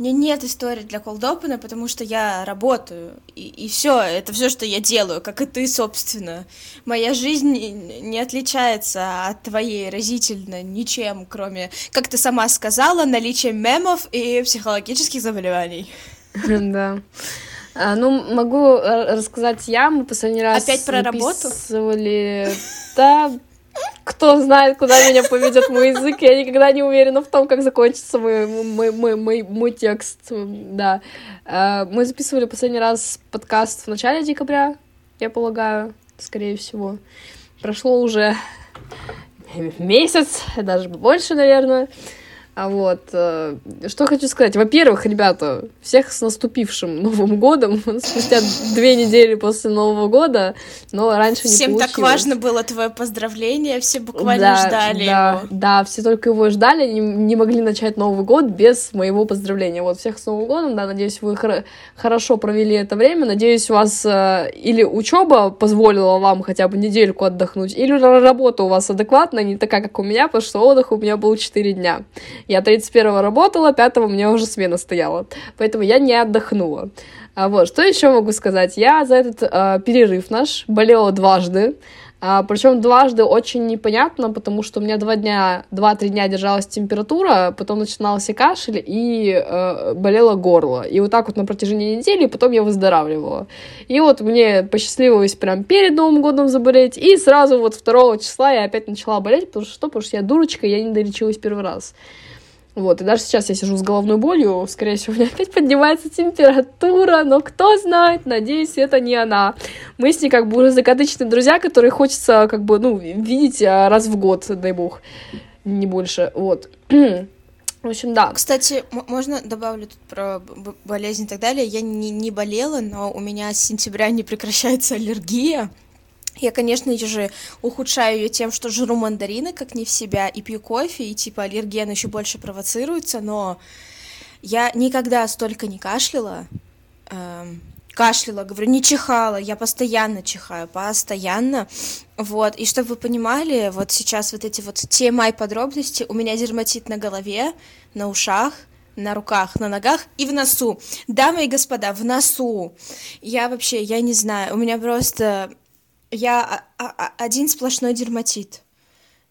Меня нет истории для колдопана, потому что я работаю, и, и все, это все, что я делаю, как и ты, собственно. Моя жизнь не отличается от твоей разительно ничем, кроме, как ты сама сказала, наличия мемов и психологических заболеваний. Да. А, ну, могу э, рассказать я. Мы последний раз Опять про работу? Да, кто знает, куда меня поведет мой язык. Я никогда не уверена в том, как закончится мой, мой, мой, мой, мой текст. Да. А, мы записывали последний раз подкаст в начале декабря, я полагаю, скорее всего. Прошло уже месяц, даже больше, наверное. А вот, э, что хочу сказать. Во-первых, ребята, всех с наступившим Новым годом. Спустя две недели после Нового года, но раньше Всем не получилось. так важно было твое поздравление, все буквально да, ждали да, его. Да, все только его ждали, не, не могли начать Новый год без моего поздравления. Вот, всех с Новым годом, да, надеюсь, вы хор- хорошо провели это время. Надеюсь, у вас э, или учеба позволила вам хотя бы недельку отдохнуть, или работа у вас адекватная, не такая, как у меня, потому что отдых у меня был 4 дня. Я 31-го работала, 5-го у меня уже смена стояла. Поэтому я не отдохнула. А вот, что еще могу сказать? Я за этот э, перерыв наш болела дважды. А, причем дважды очень непонятно, потому что у меня два дня, два-три дня держалась температура, потом начинался кашель и э, болело горло. И вот так вот на протяжении недели, потом я выздоравливала. И вот мне посчастливилось прям перед Новым годом заболеть, и сразу вот 2 числа я опять начала болеть, потому что? Потому что я дурочка, я не долечилась первый раз. Вот, и даже сейчас я сижу с головной болью, скорее всего, у меня опять поднимается температура, но кто знает, надеюсь, это не она. Мы с ней как бы уже закадычные друзья, которые хочется как бы, ну, видеть а, раз в год, дай бог, не больше, вот. В общем, да. Кстати, можно добавлю тут про болезнь и так далее. Я не, не болела, но у меня с сентября не прекращается аллергия. Я, конечно же, ухудшаю ее тем, что жру мандарины, как не в себя, и пью кофе, и типа аллерген еще больше провоцируется, но я никогда столько не кашляла, эм, кашляла, говорю, не чихала, я постоянно чихаю, постоянно, вот, и чтобы вы понимали, вот сейчас вот эти вот те мои подробности, у меня дерматит на голове, на ушах, на руках, на ногах и в носу. Дамы и господа, в носу. Я вообще, я не знаю, у меня просто я один сплошной дерматит.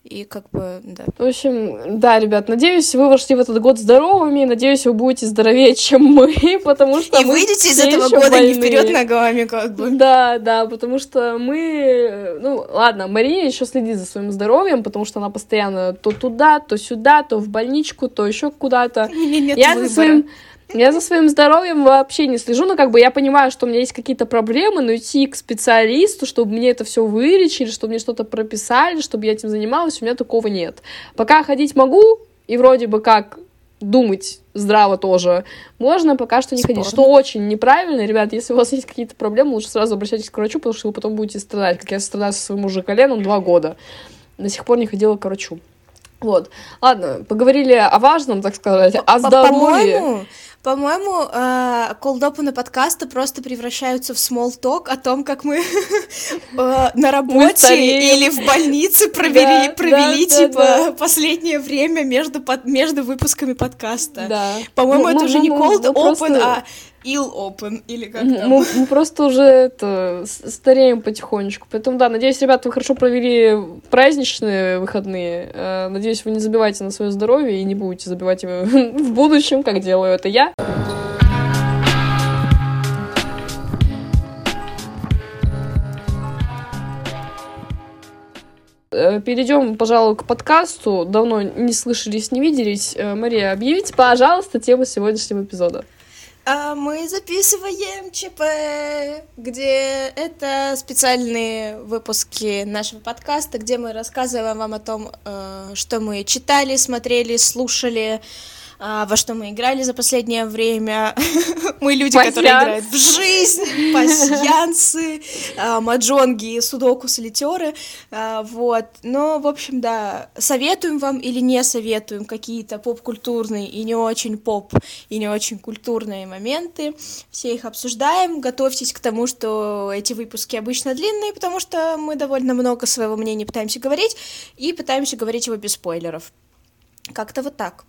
И как бы, да. В общем, да, ребят, надеюсь, вы вошли в этот год здоровыми, надеюсь, вы будете здоровее, чем мы, потому что И мы выйдете из этого года больные. не вперед ногами, как бы. Да, да, потому что мы, ну, ладно, Мария еще следит за своим здоровьем, потому что она постоянно то туда, то сюда, то в больничку, то еще куда-то. Я выбора. за своим я за своим здоровьем вообще не слежу, но как бы я понимаю, что у меня есть какие-то проблемы, но идти к специалисту, чтобы мне это все вылечили, чтобы мне что-то прописали, чтобы я этим занималась, у меня такого нет. Пока ходить могу, и вроде бы как думать здраво тоже можно, пока что не Спорно. ходить. Что очень неправильно, ребят, если у вас есть какие-то проблемы, лучше сразу обращайтесь к врачу, потому что вы потом будете страдать, как я страдаю со своим уже коленом два года. До сих пор не ходила к врачу. Вот. Ладно, поговорили о важном, так сказать, о здоровье. По-моему, по-моему, э, колдопаны подкаста просто превращаются в small talk о том, как мы э, на работе или в больнице провели, провели типа последнее время между между выпусками подкаста. По-моему, это уже не cold open, а Ill Open или как там. Мы, мы просто уже это, стареем потихонечку. Поэтому, да, надеюсь, ребята, вы хорошо провели праздничные выходные. Э, надеюсь, вы не забивайте на свое здоровье и не будете забивать его в будущем, как делаю это я. Э, Перейдем, пожалуй, к подкасту. Давно не слышались, не виделись. Э, Мария, объявите, пожалуйста, тему сегодняшнего эпизода. А мы записываем ЧП, где это специальные выпуски нашего подкаста, где мы рассказываем вам о том, э, что мы читали, смотрели, слушали, а, во что мы играли за последнее время. мы люди, Пасьянс. которые играют в жизнь, пасьянсы, а, маджонги, судоку, солитеры, а, вот. Но, в общем, да, советуем вам или не советуем какие-то поп-культурные и не очень поп, и не очень культурные моменты. Все их обсуждаем. Готовьтесь к тому, что эти выпуски обычно длинные, потому что мы довольно много своего мнения пытаемся говорить, и пытаемся говорить его без спойлеров. Как-то вот так.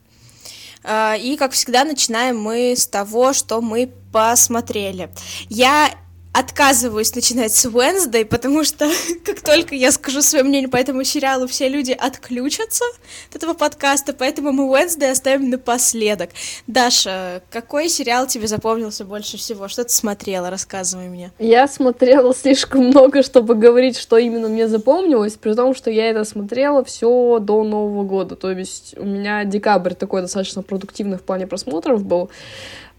А, и, как всегда, начинаем мы с того, что мы посмотрели. Я отказываюсь начинать с Wednesday, потому что как только я скажу свое мнение по этому сериалу, все люди отключатся от этого подкаста, поэтому мы Wednesday оставим напоследок. Даша, какой сериал тебе запомнился больше всего? Что ты смотрела? Рассказывай мне. Я смотрела слишком много, чтобы говорить, что именно мне запомнилось, при том, что я это смотрела все до Нового года. То есть у меня декабрь такой достаточно продуктивный в плане просмотров был.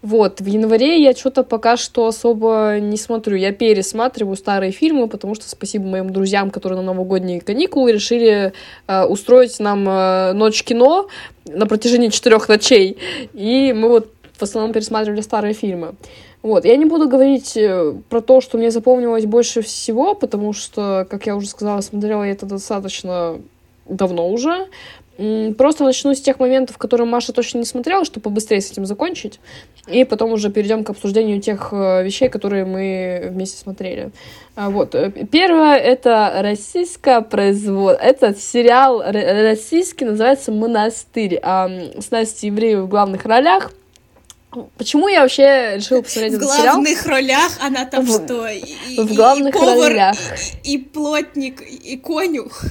Вот, в январе я что-то пока что особо не смотрю. Я пересматриваю старые фильмы, потому что спасибо моим друзьям, которые на новогодние каникулы решили э, устроить нам э, ночь кино на протяжении четырех ночей. И мы вот в основном пересматривали старые фильмы. Вот, я не буду говорить э, про то, что мне запомнилось больше всего, потому что, как я уже сказала, смотрела я это достаточно давно уже. Просто начну с тех моментов, которые Маша точно не смотрела, чтобы побыстрее с этим закончить. И потом уже перейдем к обсуждению тех э, вещей, которые мы вместе смотрели. А, вот. Э, первое — это российское производство. Этот сериал российский называется «Монастырь». А с Настей Евреевой в главных ролях. Почему я вообще решила посмотреть этот сериал? В главных ролях она там в, что? И, в главных и повар, ролях. И, и плотник, и конюх.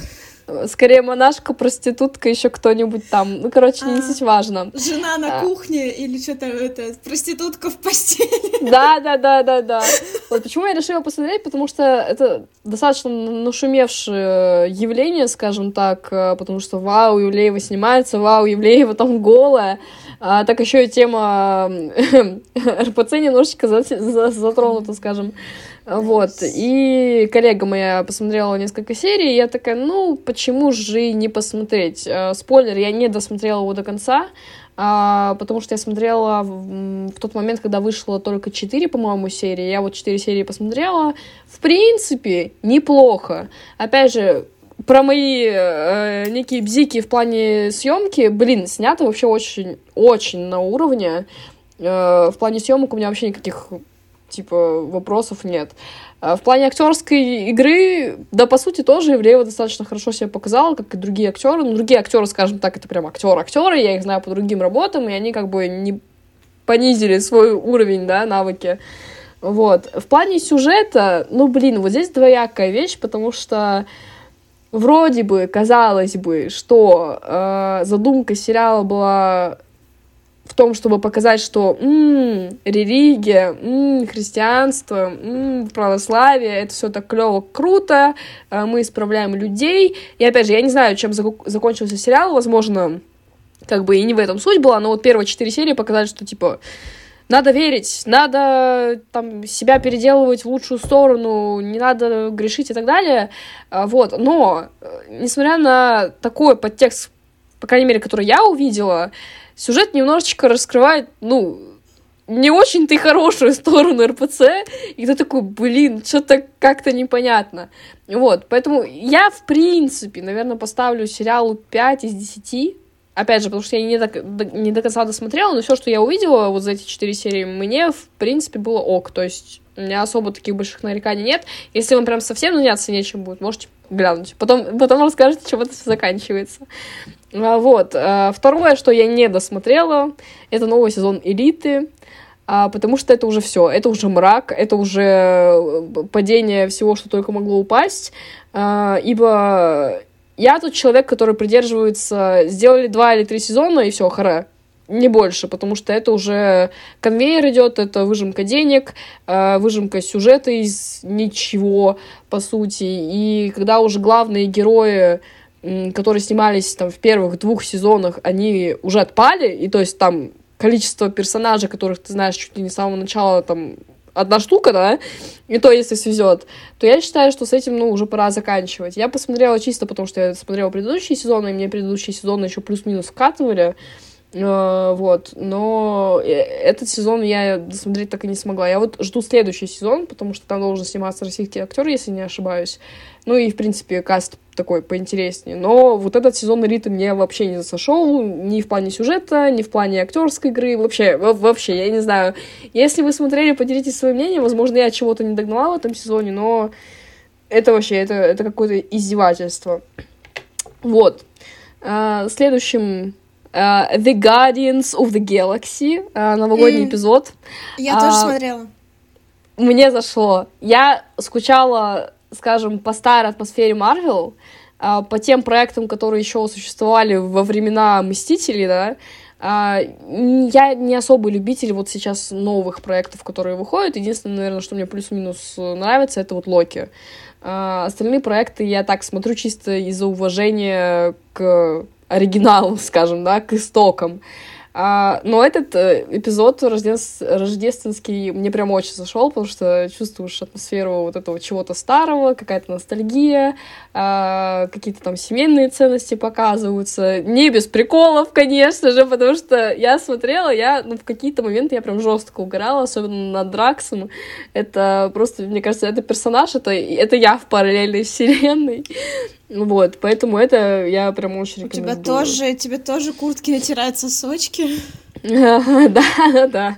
Скорее монашка, проститутка, еще кто-нибудь там. Ну, короче, не а, суть важно. Жена на кухне или что-то это, проститутка в постели. Да, да, да, да, да. Вот почему я решила посмотреть, потому что это достаточно нашумевшее явление, скажем так, э, потому что вау, Юлеева снимается, вау, Юлеева там голая. А, так еще и тема РПЦ немножечко затронута, скажем. Вот. И коллега моя посмотрела несколько серий, и я такая, ну, почему же не посмотреть? А, спойлер, я не досмотрела его до конца, а, потому что я смотрела в, в тот момент, когда вышло только 4, по-моему, серии. Я вот 4 серии посмотрела. В принципе, неплохо. Опять же, про мои э, некие бзики в плане съемки, блин, снято вообще очень, очень на уровне. Э, в плане съемок у меня вообще никаких типа, вопросов нет. А в плане актерской игры, да, по сути, тоже Ивлеева достаточно хорошо себя показала, как и другие актеры. Ну, другие актеры, скажем так, это прям актеры-актеры, я их знаю по другим работам, и они как бы не понизили свой уровень, да, навыки. Вот. В плане сюжета, ну, блин, вот здесь двоякая вещь, потому что вроде бы, казалось бы, что э, задумка сериала была в том, чтобы показать, что м-м, религия, м-м, христианство, м-м, православие, это все так клево, круто, э, мы исправляем людей. И опять же, я не знаю, чем закончился сериал, возможно, как бы и не в этом суть была, но вот первые четыре серии показали, что типа надо верить, надо там себя переделывать в лучшую сторону, не надо грешить и так далее. А, вот, но э, несмотря на такой подтекст, по крайней мере, который я увидела, сюжет немножечко раскрывает, ну, не очень-то и хорошую сторону РПЦ, и ты такой, блин, что-то как-то непонятно. Вот, поэтому я, в принципе, наверное, поставлю сериалу 5 из 10, опять же, потому что я не до, не до конца досмотрела, но все, что я увидела вот за эти четыре серии, мне, в принципе, было ок, то есть у меня особо таких больших нареканий нет. Если вам прям совсем заняться нечем будет, можете глянуть. Потом, потом расскажете, чем это все заканчивается. А, вот. А, второе, что я не досмотрела, это новый сезон «Элиты», а, потому что это уже все, это уже мрак, это уже э, падение всего, что только могло упасть, ибо я тот человек, который придерживается, сделали два или три сезона, и все, хара, не больше, потому что это уже конвейер идет, это выжимка денег, выжимка сюжета из ничего, по сути. И когда уже главные герои которые снимались там в первых двух сезонах, они уже отпали, и то есть там количество персонажей, которых ты знаешь чуть ли не с самого начала, там, одна штука, да, и то, если свезет, то я считаю, что с этим, ну, уже пора заканчивать. Я посмотрела чисто потому, что я смотрела предыдущие сезоны, и мне предыдущие сезоны еще плюс-минус вкатывали, Uh, вот, но э, этот сезон я досмотреть так и не смогла. Я вот жду следующий сезон, потому что там должен сниматься российский актер, если не ошибаюсь. Ну и, в принципе, каст такой поинтереснее. Но вот этот сезон Риты мне вообще не засошел ни в плане сюжета, ни в плане актерской игры. Вообще, вообще, я не знаю. Если вы смотрели, поделитесь своим мнением. Возможно, я чего-то не догнала в этом сезоне, но это вообще, это, это какое-то издевательство. Вот. А, следующим Uh, the Guardians of the Galaxy, uh, новогодний mm. эпизод. Я uh, тоже смотрела. Мне зашло. Я скучала, скажем, по старой атмосфере Марвел, uh, по тем проектам, которые еще существовали во времена Мстителей, да, Uh, я не особый любитель вот сейчас новых проектов, которые выходят. Единственное, наверное, что мне плюс-минус нравится, это вот Локи. Uh, остальные проекты я так смотрю чисто из-за уважения к оригиналу, скажем, да, к истокам. А, но этот э, эпизод рождественский мне прям очень зашел, потому что чувствуешь атмосферу вот этого чего-то старого, какая-то ностальгия, а, какие-то там семейные ценности показываются. Не без приколов, конечно же, потому что я смотрела, я ну, в какие-то моменты я прям жестко угорала, особенно над Драксом. Это просто, мне кажется, это персонаж, это, это я в параллельной вселенной. Вот, поэтому это я прям очень рекомендую. У тебя тоже, тебе тоже куртки натирают сосочки? Да, да, да.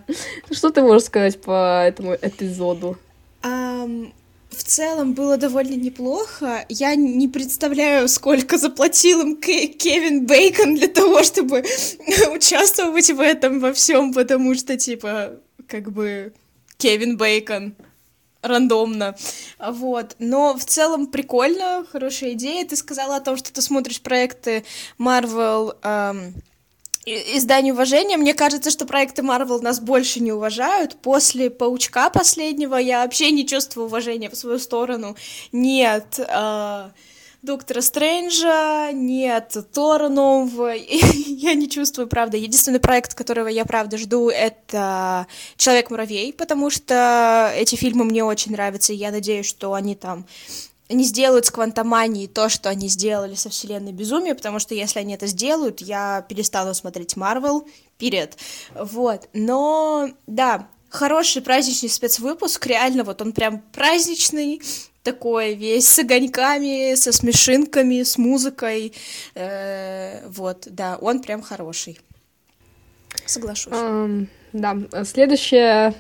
Что ты можешь сказать по этому эпизоду? В целом было довольно неплохо. Я не представляю, сколько заплатил им Кевин Бейкон для того, чтобы участвовать в этом во всем, потому что, типа, как бы Кевин Бейкон рандомно. Вот. Но в целом прикольно, хорошая идея. Ты сказала о том, что ты смотришь проекты Marvel эм, изданию уважения. Мне кажется, что проекты Marvel нас больше не уважают. После Паучка последнего я вообще не чувствую уважения в свою сторону. Нет. Э, Доктора Стрэнджа, нет Тора нового, я не чувствую, правда. Единственный проект, которого я, правда, жду, это Человек-муравей, потому что эти фильмы мне очень нравятся, и я надеюсь, что они там не сделают с Квантоманией то, что они сделали со Вселенной Безумия, потому что если они это сделают, я перестану смотреть Марвел, перед. Вот, но, да, хороший праздничный спецвыпуск, реально, вот он прям праздничный, такой весь с огоньками, со смешинками, с музыкой. Э, вот, да, он прям хороший. Соглашусь. Um, да, следующее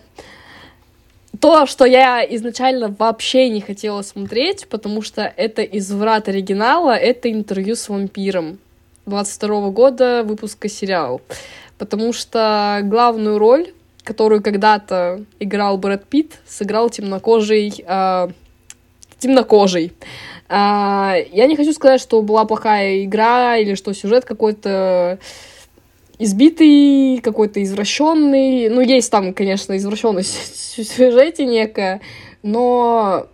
то, что я изначально вообще не хотела смотреть, потому что это изврат оригинала, это интервью с вампиром 22 года выпуска сериал. Потому что главную роль, которую когда-то играл Брэд Питт, сыграл темнокожий э, темнокожий. А, я не хочу сказать, что была плохая игра или что сюжет какой-то избитый, какой-то извращенный. Ну, есть там, конечно, извращенность в сюжете некая, но,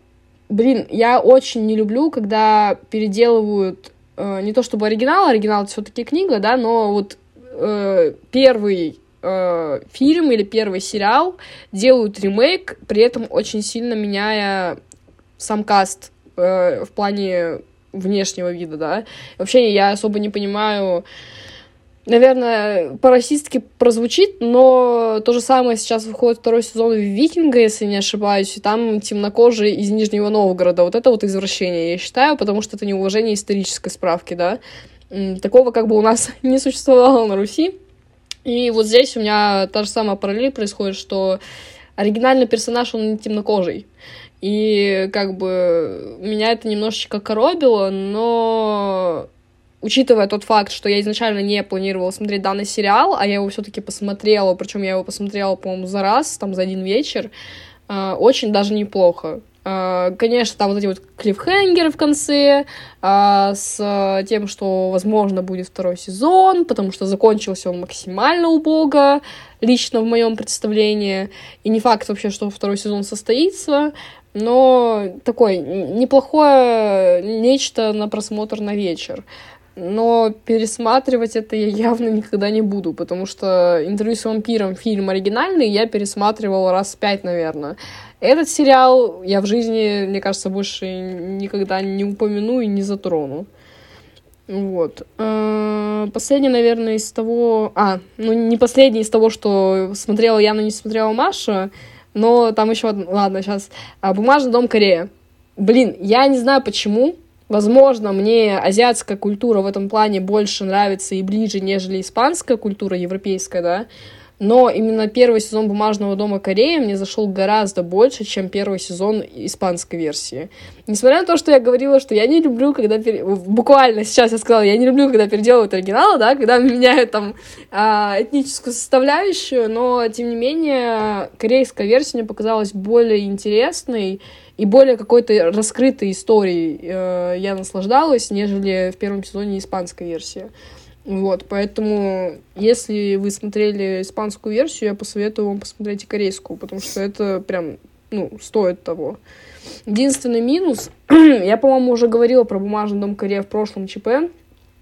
блин, я очень не люблю, когда переделывают э, не то чтобы оригинал, оригинал это все-таки книга, да, но вот э, первый э, фильм или первый сериал делают ремейк, при этом очень сильно меняя сам каст э, в плане внешнего вида, да. Вообще я особо не понимаю, наверное, по-расистски прозвучит, но то же самое сейчас выходит второй сезон «Викинга», если не ошибаюсь, и там темнокожий из Нижнего Новгорода. Вот это вот извращение, я считаю, потому что это неуважение исторической справки, да. Такого как бы у нас не существовало на Руси. И вот здесь у меня та же самая параллель происходит, что оригинальный персонаж, он не темнокожий. И как бы меня это немножечко коробило, но учитывая тот факт, что я изначально не планировала смотреть данный сериал, а я его все-таки посмотрела, причем я его посмотрела, по-моему, за раз, там, за один вечер, э, очень даже неплохо. Э, конечно, там вот эти вот клиффхенгеры в конце, э, с тем, что, возможно, будет второй сезон, потому что закончился он максимально убого, лично в моем представлении, и не факт вообще, что второй сезон состоится, но такой неплохое нечто на просмотр на вечер. Но пересматривать это я явно никогда не буду, потому что интервью с вампиром фильм оригинальный я пересматривала раз пять, наверное. Этот сериал я в жизни, мне кажется, больше никогда не упомяну и не затрону. Вот. Э, последний, наверное, из того... А, ну не последний из того, что смотрела я, но не смотрела Маша, но там еще, ладно, сейчас. А, Бумажный дом Корея. Блин, я не знаю почему. Возможно, мне азиатская культура в этом плане больше нравится и ближе, нежели испанская культура, европейская, да. Но именно первый сезон «Бумажного дома Кореи» мне зашел гораздо больше, чем первый сезон испанской версии. Несмотря на то, что я говорила, что я не люблю, когда... Пер... Буквально сейчас я сказала, я не люблю, когда переделывают оригиналы, да, когда меняют там а, этническую составляющую, но, тем не менее, корейская версия мне показалась более интересной, и более какой-то раскрытой историей э, я наслаждалась, нежели в первом сезоне испанской версии. Вот, поэтому, если вы смотрели испанскую версию, я посоветую вам посмотреть и корейскую, потому что это прям, ну, стоит того. Единственный минус, я, по-моему, уже говорила про «Бумажный дом Корея» в прошлом ЧП,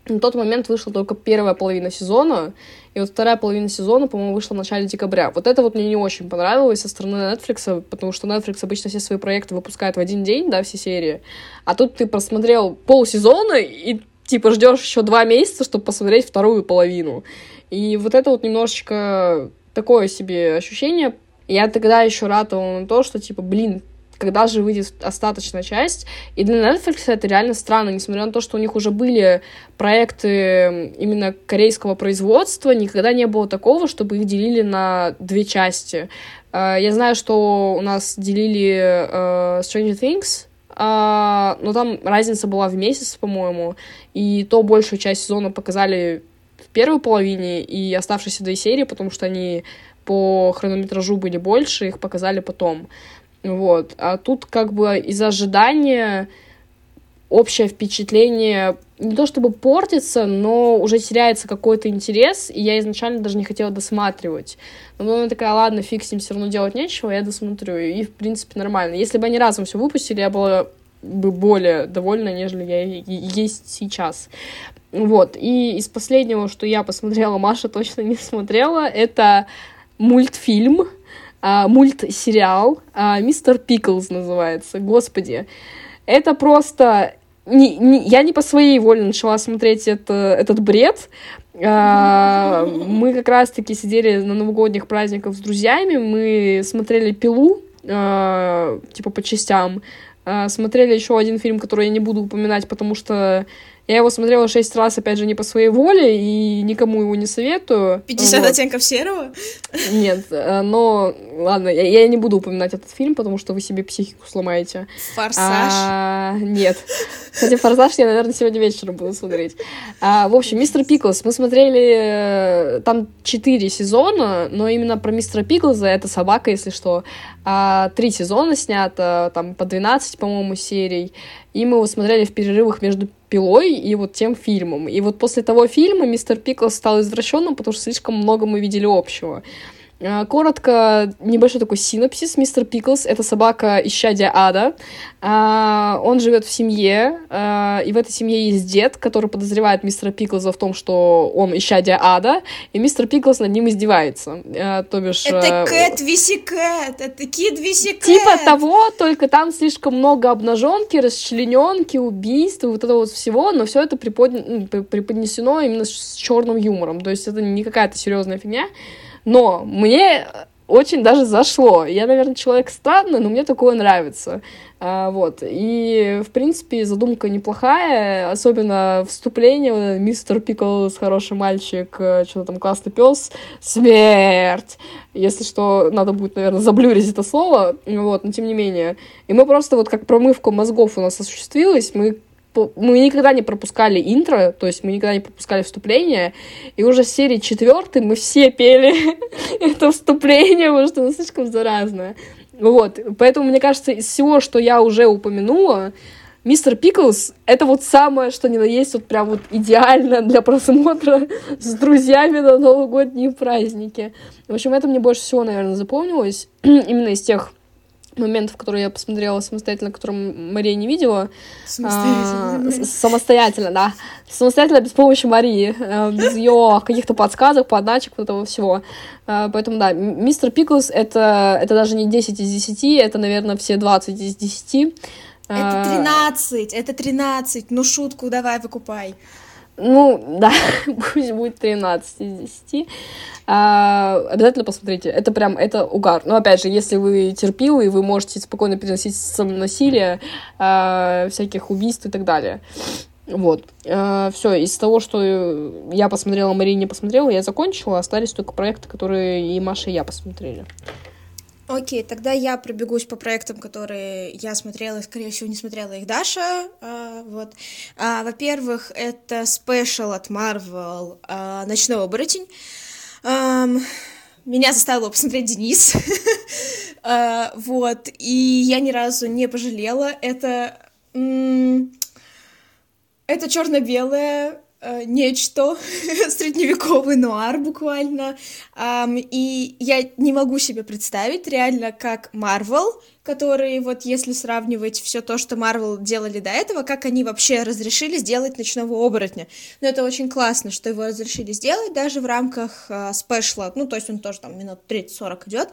на тот момент вышла только первая половина сезона, и вот вторая половина сезона, по-моему, вышла в начале декабря. Вот это вот мне не очень понравилось со стороны Netflix, потому что Netflix обычно все свои проекты выпускает в один день, да, все серии. А тут ты просмотрел полсезона, и типа ждешь еще два месяца, чтобы посмотреть вторую половину. И вот это вот немножечко такое себе ощущение. Я тогда еще ратовала на то, что, типа, блин, когда же выйдет остаточная часть. И для Netflix это реально странно, несмотря на то, что у них уже были проекты именно корейского производства, никогда не было такого, чтобы их делили на две части. Э, я знаю, что у нас делили uh, Stranger Things, uh, но там разница была в месяц, по-моему, и то большую часть сезона показали в первой половине, и оставшиеся две серии, потому что они по хронометражу были больше, их показали потом. Вот. А тут как бы из ожидания общее впечатление не то чтобы портится, но уже теряется какой-то интерес, и я изначально даже не хотела досматривать. Но потом я такая, ладно, ним, все равно делать нечего, я досмотрю, и, в принципе, нормально. Если бы они разом все выпустили, я была бы более довольна, нежели я есть сейчас. Вот, и из последнего, что я посмотрела, Маша точно не смотрела, это мультфильм а, мультсериал а, «Мистер Пиклз» называется. Господи, это просто... Не, не, я не по своей воле начала смотреть это, этот бред. А, мы как раз-таки сидели на новогодних праздниках с друзьями, мы смотрели «Пилу», а, типа по частям, а, смотрели еще один фильм, который я не буду упоминать, потому что я его смотрела шесть раз, опять же, не по своей воле, и никому его не советую. 50 вот. оттенков серого? Нет, э, но ладно, я, я не буду упоминать этот фильм, потому что вы себе психику сломаете. Форсаж? А, нет. Кстати, Форсаж я, наверное, сегодня вечером буду смотреть. А, в общем, Мистер Пиклс. Мы смотрели э, там четыре сезона, но именно про Мистера Пиклза, это собака, если что, а, три сезона снято, там по 12, по-моему, серий. И мы его смотрели в перерывах между пилой и вот тем фильмом. И вот после того фильма мистер Пиклс стал извращенным, потому что слишком много мы видели общего. А, коротко, небольшой такой синопсис. Мистер Пиклс — это собака исчадия ада. А, он живет в семье, а, и в этой семье есть дед, который подозревает мистера Пиклза в том, что он исчадие ада, и мистер Пиклс над ним издевается. То бишь... Это Кэт Висикэт! Это Кид Висикэт! Типа того, только там слишком много обнаженки, расчлененки, убийств, вот этого вот всего, но все это преподнесено именно с черным юмором. То есть это не какая-то серьезная фигня. Но мне очень даже зашло. Я, наверное, человек странный, но мне такое нравится. А, вот. И, в принципе, задумка неплохая, особенно вступление. Мистер Пиклс, хороший мальчик, что-то там классный пес. Смерть! Если что, надо будет, наверное, заблюрить это слово. Вот, но тем не менее. И мы просто вот как промывка мозгов у нас осуществилась, мы мы никогда не пропускали интро, то есть мы никогда не пропускали вступление, и уже с серии четвертой мы все пели это вступление, потому что оно слишком заразное. Вот, поэтому, мне кажется, из всего, что я уже упомянула, Мистер Пиклс — это вот самое, что ни на есть, вот прям вот идеально для просмотра с друзьями на новогодние праздники. В общем, это мне больше всего, наверное, запомнилось, именно из тех моментов, которые я посмотрела самостоятельно, которые Мария не видела. Самостоятельно. А, самостоятельно, да. Самостоятельно, без помощи Марии, э, без ее каких-то подсказок, подначек, вот этого всего. А, поэтому, да, мистер Пиклс это, это даже не 10 из 10, это, наверное, все 20 из 10. Это 13, а, это 13, ну шутку давай выкупай. Ну, да, пусть будет 13 из 10. А, обязательно посмотрите. Это прям, это угар. Но опять же, если вы терпилы, вы можете спокойно переносить насилие, а, всяких убийств и так далее. Вот. Э, все, из того, что я посмотрела, Мария не посмотрела, я закончила. Остались только проекты, которые и Маша, и я посмотрели. Окей, тогда я пробегусь по проектам, которые я смотрела, и, скорее всего, не смотрела их Даша. А, вот. А, во-первых, это спешл от Marvel а, «Ночной оборотень». А, меня заставил посмотреть Денис. а, вот. И я ни разу не пожалела. Это... Это черно-белое нечто, средневековый нуар буквально, um, и я не могу себе представить реально как Марвел, которые вот если сравнивать все то, что Марвел делали до этого, как они вообще разрешили сделать ночного оборотня. Но это очень классно, что его разрешили сделать даже в рамках спешла, ну то есть он тоже там минут 30-40 идет.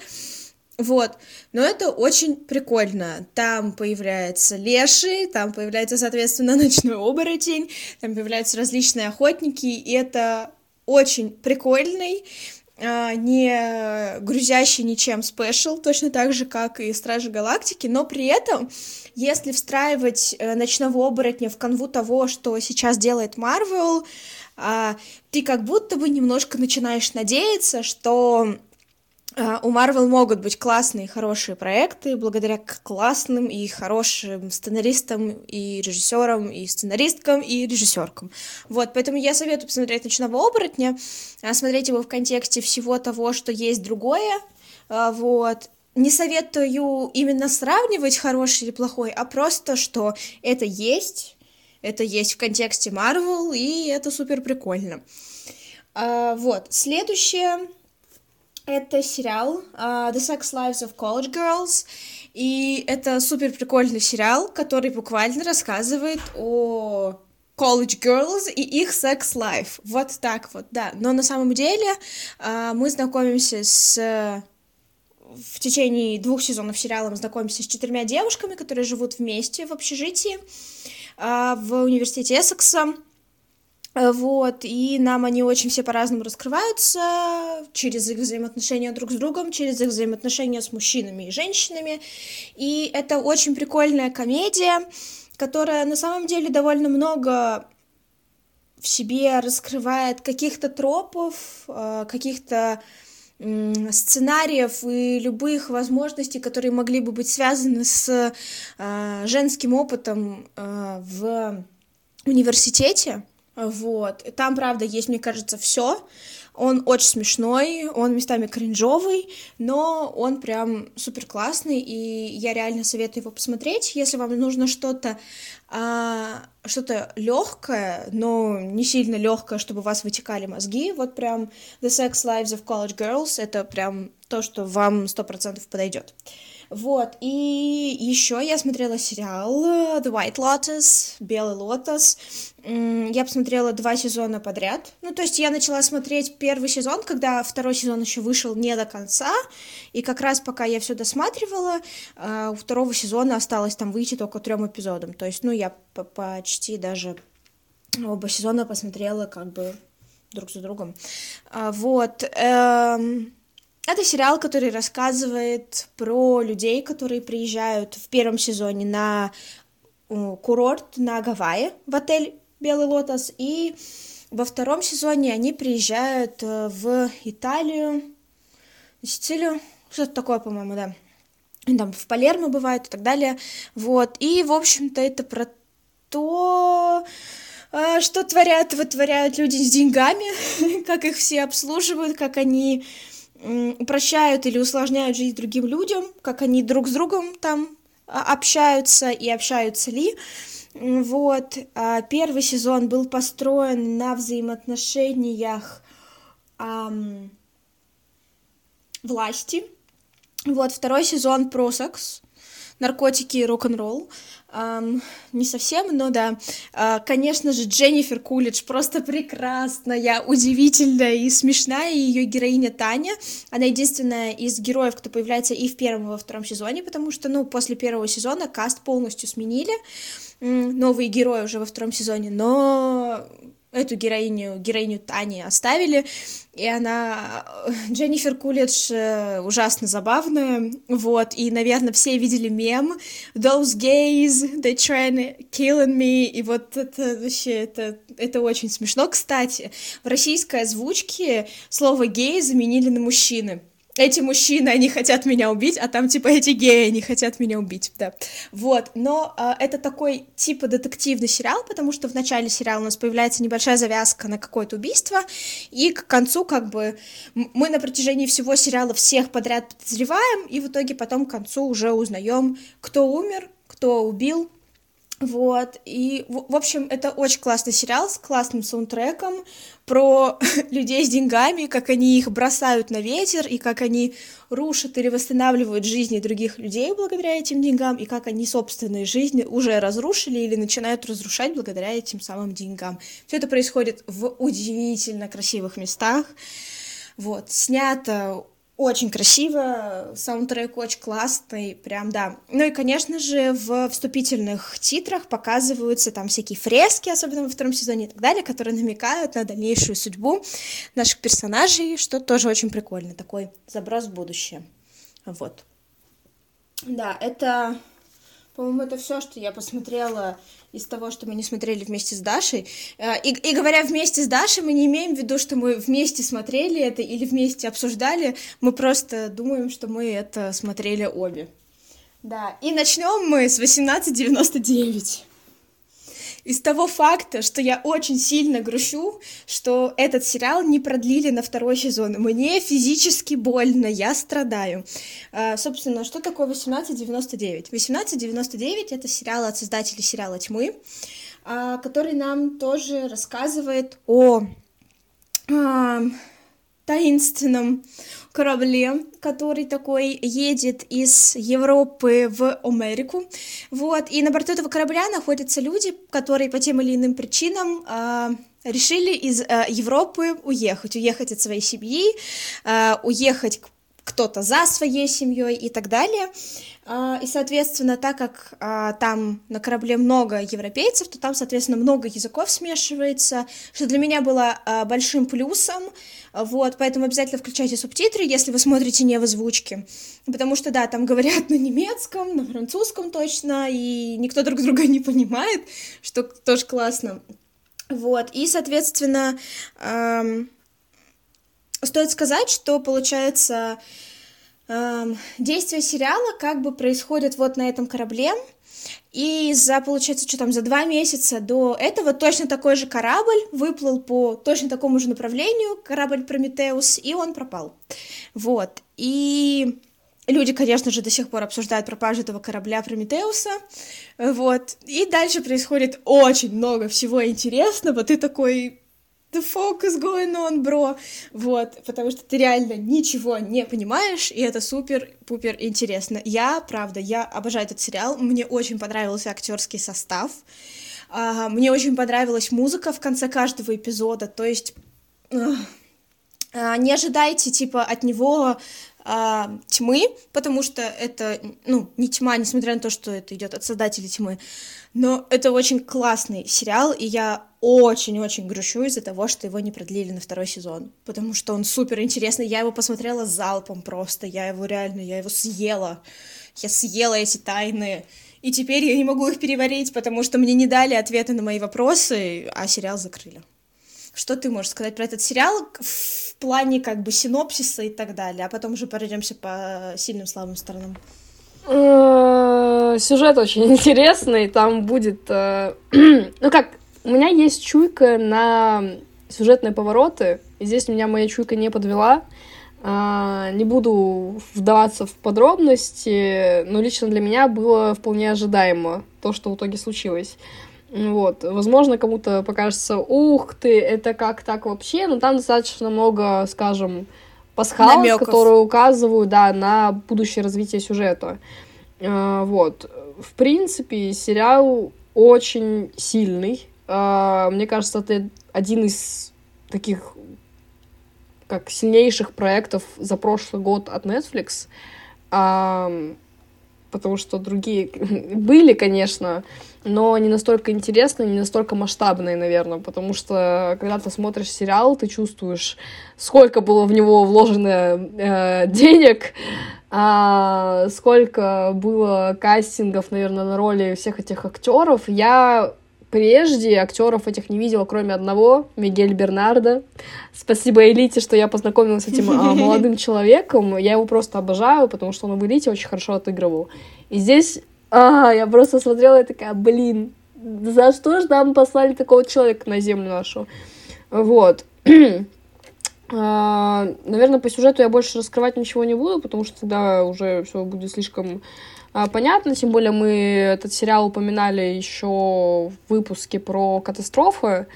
Вот, но это очень прикольно. Там появляются леши, там появляется, соответственно, ночной оборотень, там появляются различные охотники, и это очень прикольный, а, не грузящий ничем спешл, точно так же, как и Стражи Галактики, но при этом, если встраивать э, ночного оборотня в канву того, что сейчас делает Марвел, а, ты как будто бы немножко начинаешь надеяться, что у Marvel могут быть классные, хорошие проекты благодаря классным и хорошим сценаристам и режиссерам, и сценаристкам, и режиссеркам. Вот, поэтому я советую посмотреть «Ночного оборотня», а, смотреть его в контексте всего того, что есть другое, а, вот, не советую именно сравнивать хороший или плохой, а просто, что это есть, это есть в контексте Marvel, и это супер прикольно. Вот, следующее это сериал uh, The Sex Lives of College Girls, и это супер прикольный сериал, который буквально рассказывает о college girls и их секс life. Вот так вот, да. Но на самом деле uh, мы знакомимся с в течение двух сезонов сериала мы знакомимся с четырьмя девушками, которые живут вместе в общежитии uh, в университете Эссекса. Э, вот, и нам они очень все по-разному раскрываются через их взаимоотношения друг с другом, через их взаимоотношения с мужчинами и женщинами. И это очень прикольная комедия, которая на самом деле довольно много в себе раскрывает каких-то тропов, э, каких-то сценариев и любых возможностей, которые могли бы быть связаны с э, женским опытом в университете. Вот. Там, правда, есть, мне кажется, все. Он очень смешной, он местами кринжовый, но он прям супер классный, и я реально советую его посмотреть, если вам нужно что-то а, что-то легкое, но не сильно легкое, чтобы у вас вытекали мозги. Вот прям The Sex Lives of College Girls это прям то, что вам сто процентов подойдет. Вот, и еще я смотрела сериал э, The White Lotus, Белый лотос. Я посмотрела два сезона подряд. Ну, то есть я начала смотреть первый сезон, когда второй сезон еще вышел не до конца. И как раз пока я все досматривала, э, у второго сезона осталось там выйти только трем эпизодам. То есть, ну, я почти даже оба сезона посмотрела как бы друг за другом. А, вот. Эм... Это сериал, который рассказывает про людей, которые приезжают в первом сезоне на курорт на Гавайи, в отель Белый Лотос, и во втором сезоне они приезжают э, в Италию, Сицилию, что-то такое, по-моему, да. Там в Палермо бывают и так далее. Вот. И, в общем-то, это про то, э, что творят, вытворяют люди с деньгами, как их все обслуживают, как они упрощают или усложняют жизнь другим людям, как они друг с другом там а, общаются и общаются ли. Вот. А, первый сезон был построен на взаимоотношениях эм, власти. Вот, второй сезон про секс, наркотики и рок-н-ролл. Um, не совсем, но да. Uh, конечно же, Дженнифер Кулидж просто прекрасная, удивительная и смешная. Ее героиня Таня, она единственная из героев, кто появляется и в первом, и во втором сезоне, потому что, ну, после первого сезона каст полностью сменили. Новые герои уже во втором сезоне, но эту героиню, героиню Тани оставили, и она, Дженнифер Кулидж э, ужасно забавная, вот, и, наверное, все видели мем «Those gays, they trying killing me», и вот это вообще, это, это очень смешно. Кстати, в российской озвучке слово «гей» заменили на «мужчины», эти мужчины, они хотят меня убить, а там типа эти геи, они хотят меня убить, да. Вот, но э, это такой типа детективный сериал, потому что в начале сериала у нас появляется небольшая завязка на какое-то убийство, и к концу как бы мы на протяжении всего сериала всех подряд подозреваем, и в итоге потом к концу уже узнаем, кто умер, кто убил, вот, и, в общем, это очень классный сериал с классным саундтреком про людей с деньгами, как они их бросают на ветер, и как они рушат или восстанавливают жизни других людей благодаря этим деньгам, и как они собственные жизни уже разрушили или начинают разрушать благодаря этим самым деньгам. Все это происходит в удивительно красивых местах. Вот, снято очень красиво, саундтрек очень классный, прям, да. Ну и, конечно же, в вступительных титрах показываются там всякие фрески, особенно во втором сезоне и так далее, которые намекают на дальнейшую судьбу наших персонажей, что тоже очень прикольно, такой заброс в будущее. Вот. Да, это, по-моему, это все, что я посмотрела из того, что мы не смотрели вместе с Дашей. Э, и, и говоря вместе с Дашей, мы не имеем в виду, что мы вместе смотрели это или вместе обсуждали. Мы просто думаем, что мы это смотрели обе. Да, и начнем мы с 1899 из того факта, что я очень сильно грущу, что этот сериал не продлили на второй сезон. Мне физически больно, я страдаю. А, собственно, что такое 1899? 1899 — это сериал от создателей сериала «Тьмы», а, который нам тоже рассказывает о а, таинственном корабле, который такой едет из Европы в Америку. Вот, и на борту этого корабля находятся люди, которые по тем или иным причинам э, решили из э, Европы уехать, уехать от своей семьи, э, уехать кто-то за своей семьей и так далее. А, и, соответственно, так как а, там на корабле много европейцев, то там, соответственно, много языков смешивается, что для меня было а, большим плюсом. Вот, поэтому обязательно включайте субтитры, если вы смотрите не в озвучке. Потому что, да, там говорят на немецком, на французском точно, и никто друг друга не понимает, что тоже классно. Вот, и, соответственно, эм, стоит сказать, что, получается, действие сериала как бы происходит вот на этом корабле, и за, получается, что там, за два месяца до этого точно такой же корабль выплыл по точно такому же направлению, корабль Прометеус, и он пропал. Вот. И люди, конечно же, до сих пор обсуждают пропажу этого корабля Прометеуса. Вот. И дальше происходит очень много всего интересного. Ты такой, the fuck is going on, бро? Вот, потому что ты реально ничего не понимаешь, и это супер-пупер интересно. Я, правда, я обожаю этот сериал, мне очень понравился актерский состав, а, мне очень понравилась музыка в конце каждого эпизода, то есть... А, не ожидайте, типа, от него а, тьмы, потому что это, ну, не тьма, несмотря на то, что это идет от создателей тьмы, но это очень классный сериал, и я очень-очень грущу из-за того, что его не продлили на второй сезон, потому что он супер интересный. Я его посмотрела залпом просто, я его реально, я его съела. Я съела эти тайны. И теперь я не могу их переварить, потому что мне не дали ответы на мои вопросы, а сериал закрыли. Что ты можешь сказать про этот сериал в плане как бы синопсиса и так далее, а потом уже пройдемся по сильным слабым сторонам? Э, сюжет очень интересный, там будет... Э, ну как, у меня есть чуйка на сюжетные повороты, и здесь меня моя чуйка не подвела. А, не буду вдаваться в подробности, но лично для меня было вполне ожидаемо то, что в итоге случилось. Вот. Возможно, кому-то покажется, ух ты, это как так вообще, но там достаточно много, скажем, пасхалок, Намёков. которые указывают, да, на будущее развитие сюжета. А, вот. В принципе, сериал очень сильный, мне кажется, это один из таких как сильнейших проектов за прошлый год от Netflix. Uh, потому что другие были, конечно, но не настолько интересные, не настолько масштабные, наверное, потому что когда ты смотришь сериал, ты чувствуешь, сколько было в него вложено э, денег, а, сколько было кастингов, наверное, на роли всех этих актеров. Я прежде актеров этих не видела, кроме одного, Мигель Бернардо. Спасибо Элите, что я познакомилась с этим а, молодым человеком. Я его просто обожаю, потому что он в Элите очень хорошо отыгрывал. И здесь а, я просто смотрела и такая, блин, за что же нам послали такого человека на землю нашу? Вот. а, наверное, по сюжету я больше раскрывать ничего не буду, потому что тогда уже все будет слишком понятно. Тем более мы этот сериал упоминали еще в выпуске про катастрофы.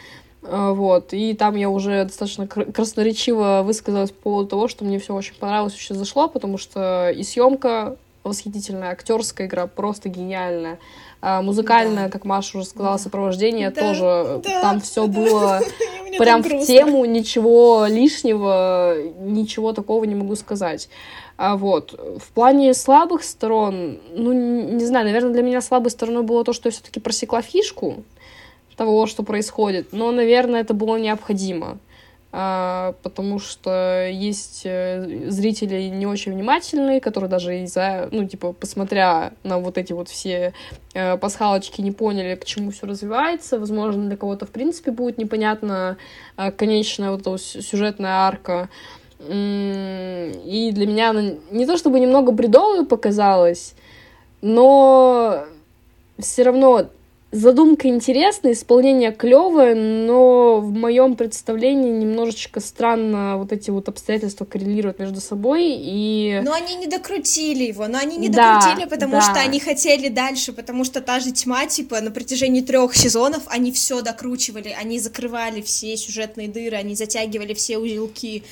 А, вот, и там я уже достаточно красноречиво высказалась по поводу того, что мне все очень понравилось, очень зашло, потому что и съемка восхитительная, актерская игра просто гениальная. А, музыкальное, да. как Маша уже сказала, сопровождение да, тоже. Да, там все да. было прям в тему, ничего лишнего, ничего такого не могу сказать. А вот в плане слабых сторон, ну не знаю, наверное, для меня слабой стороной было то, что я все-таки просекла фишку того, что происходит, но, наверное, это было необходимо. А, потому что есть э, зрители не очень внимательные, которые даже из-за, ну, типа, посмотря на вот эти вот все э, пасхалочки, не поняли, к чему все развивается. Возможно, для кого-то, в принципе, будет непонятно э, конечная вот эта сюжетная арка. И для меня она не то чтобы немного бредовой показалась, но все равно Задумка интересная, исполнение клевое, но в моем представлении немножечко странно вот эти вот обстоятельства коррелируют между собой и... Но они не докрутили его, но они не да, докрутили, потому да. что они хотели дальше, потому что та же тьма, типа, на протяжении трех сезонов они все докручивали, они закрывали все сюжетные дыры, они затягивали все узелки,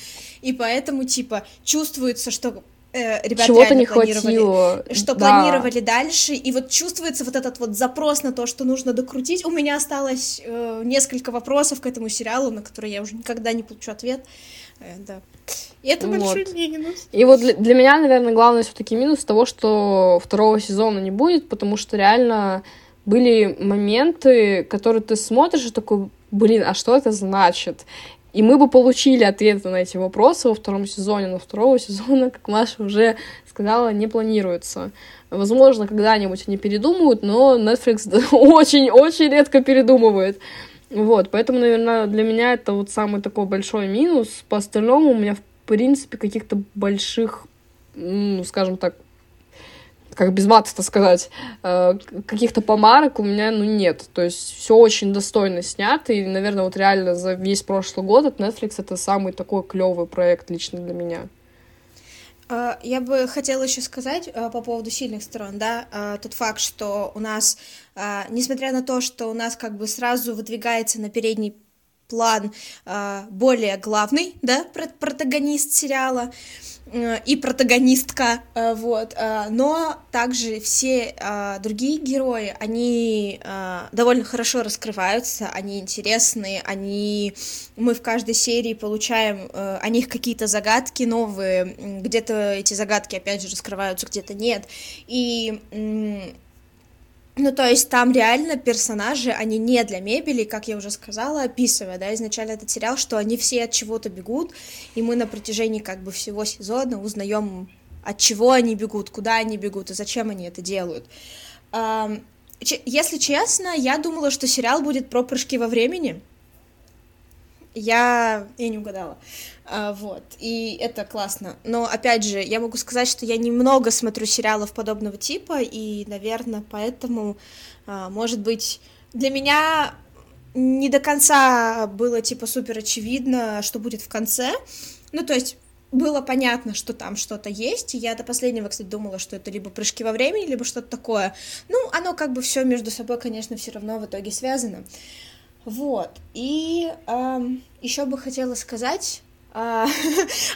и поэтому, типа, чувствуется, что э, ребята Чего-то не хватило. Что да. планировали дальше, и вот чувствуется вот этот вот запрос на то, что нужно докрутить. У меня осталось э, несколько вопросов к этому сериалу, на которые я уже никогда не получу ответ. Э, да. И это вот. большой минус. И вот для, для меня, наверное, главное все-таки минус того, что второго сезона не будет, потому что реально были моменты, которые ты смотришь и такой, блин, а что это значит? И мы бы получили ответы на эти вопросы во втором сезоне, но второго сезона, как Маша уже сказала, не планируется. Возможно, когда-нибудь они передумают, но Netflix очень-очень редко передумывает. Вот, поэтому, наверное, для меня это вот самый такой большой минус. По остальному у меня, в принципе, каких-то больших, ну, скажем так, как без мата это сказать, э, каких-то помарок у меня, ну, нет. То есть все очень достойно снято, и, наверное, вот реально за весь прошлый год от Netflix это самый такой клевый проект лично для меня. А, я бы хотела еще сказать а, по поводу сильных сторон, да, а, тот факт, что у нас, несмотря на то, что у нас как бы сразу выдвигается на передний план более главный, да, протагонист сериала, Э, и протагонистка, э, вот, э, но также все другие герои, они довольно хорошо раскрываются, они интересные, они, мы в каждой серии получаем о них какие-то загадки новые, где-то эти загадки, опять же, раскрываются, где-то нет, и ну, то есть там реально персонажи, они не для мебели, как я уже сказала, описывая, да, изначально этот сериал, что они все от чего-то бегут, и мы на протяжении как бы всего сезона узнаем, от чего они бегут, куда они бегут и зачем они это делают. Если честно, я думала, что сериал будет про прыжки во времени. Я... Я не угадала. А, вот, и это классно. Но, опять же, я могу сказать, что я немного смотрю сериалов подобного типа, и, наверное, поэтому, а, может быть, для меня не до конца было, типа, супер очевидно, что будет в конце. Ну, то есть, было понятно, что там что-то есть, я до последнего, кстати, думала, что это либо прыжки во времени, либо что-то такое. Ну, оно как бы все между собой, конечно, все равно в итоге связано. Вот. И эм, еще бы хотела сказать а,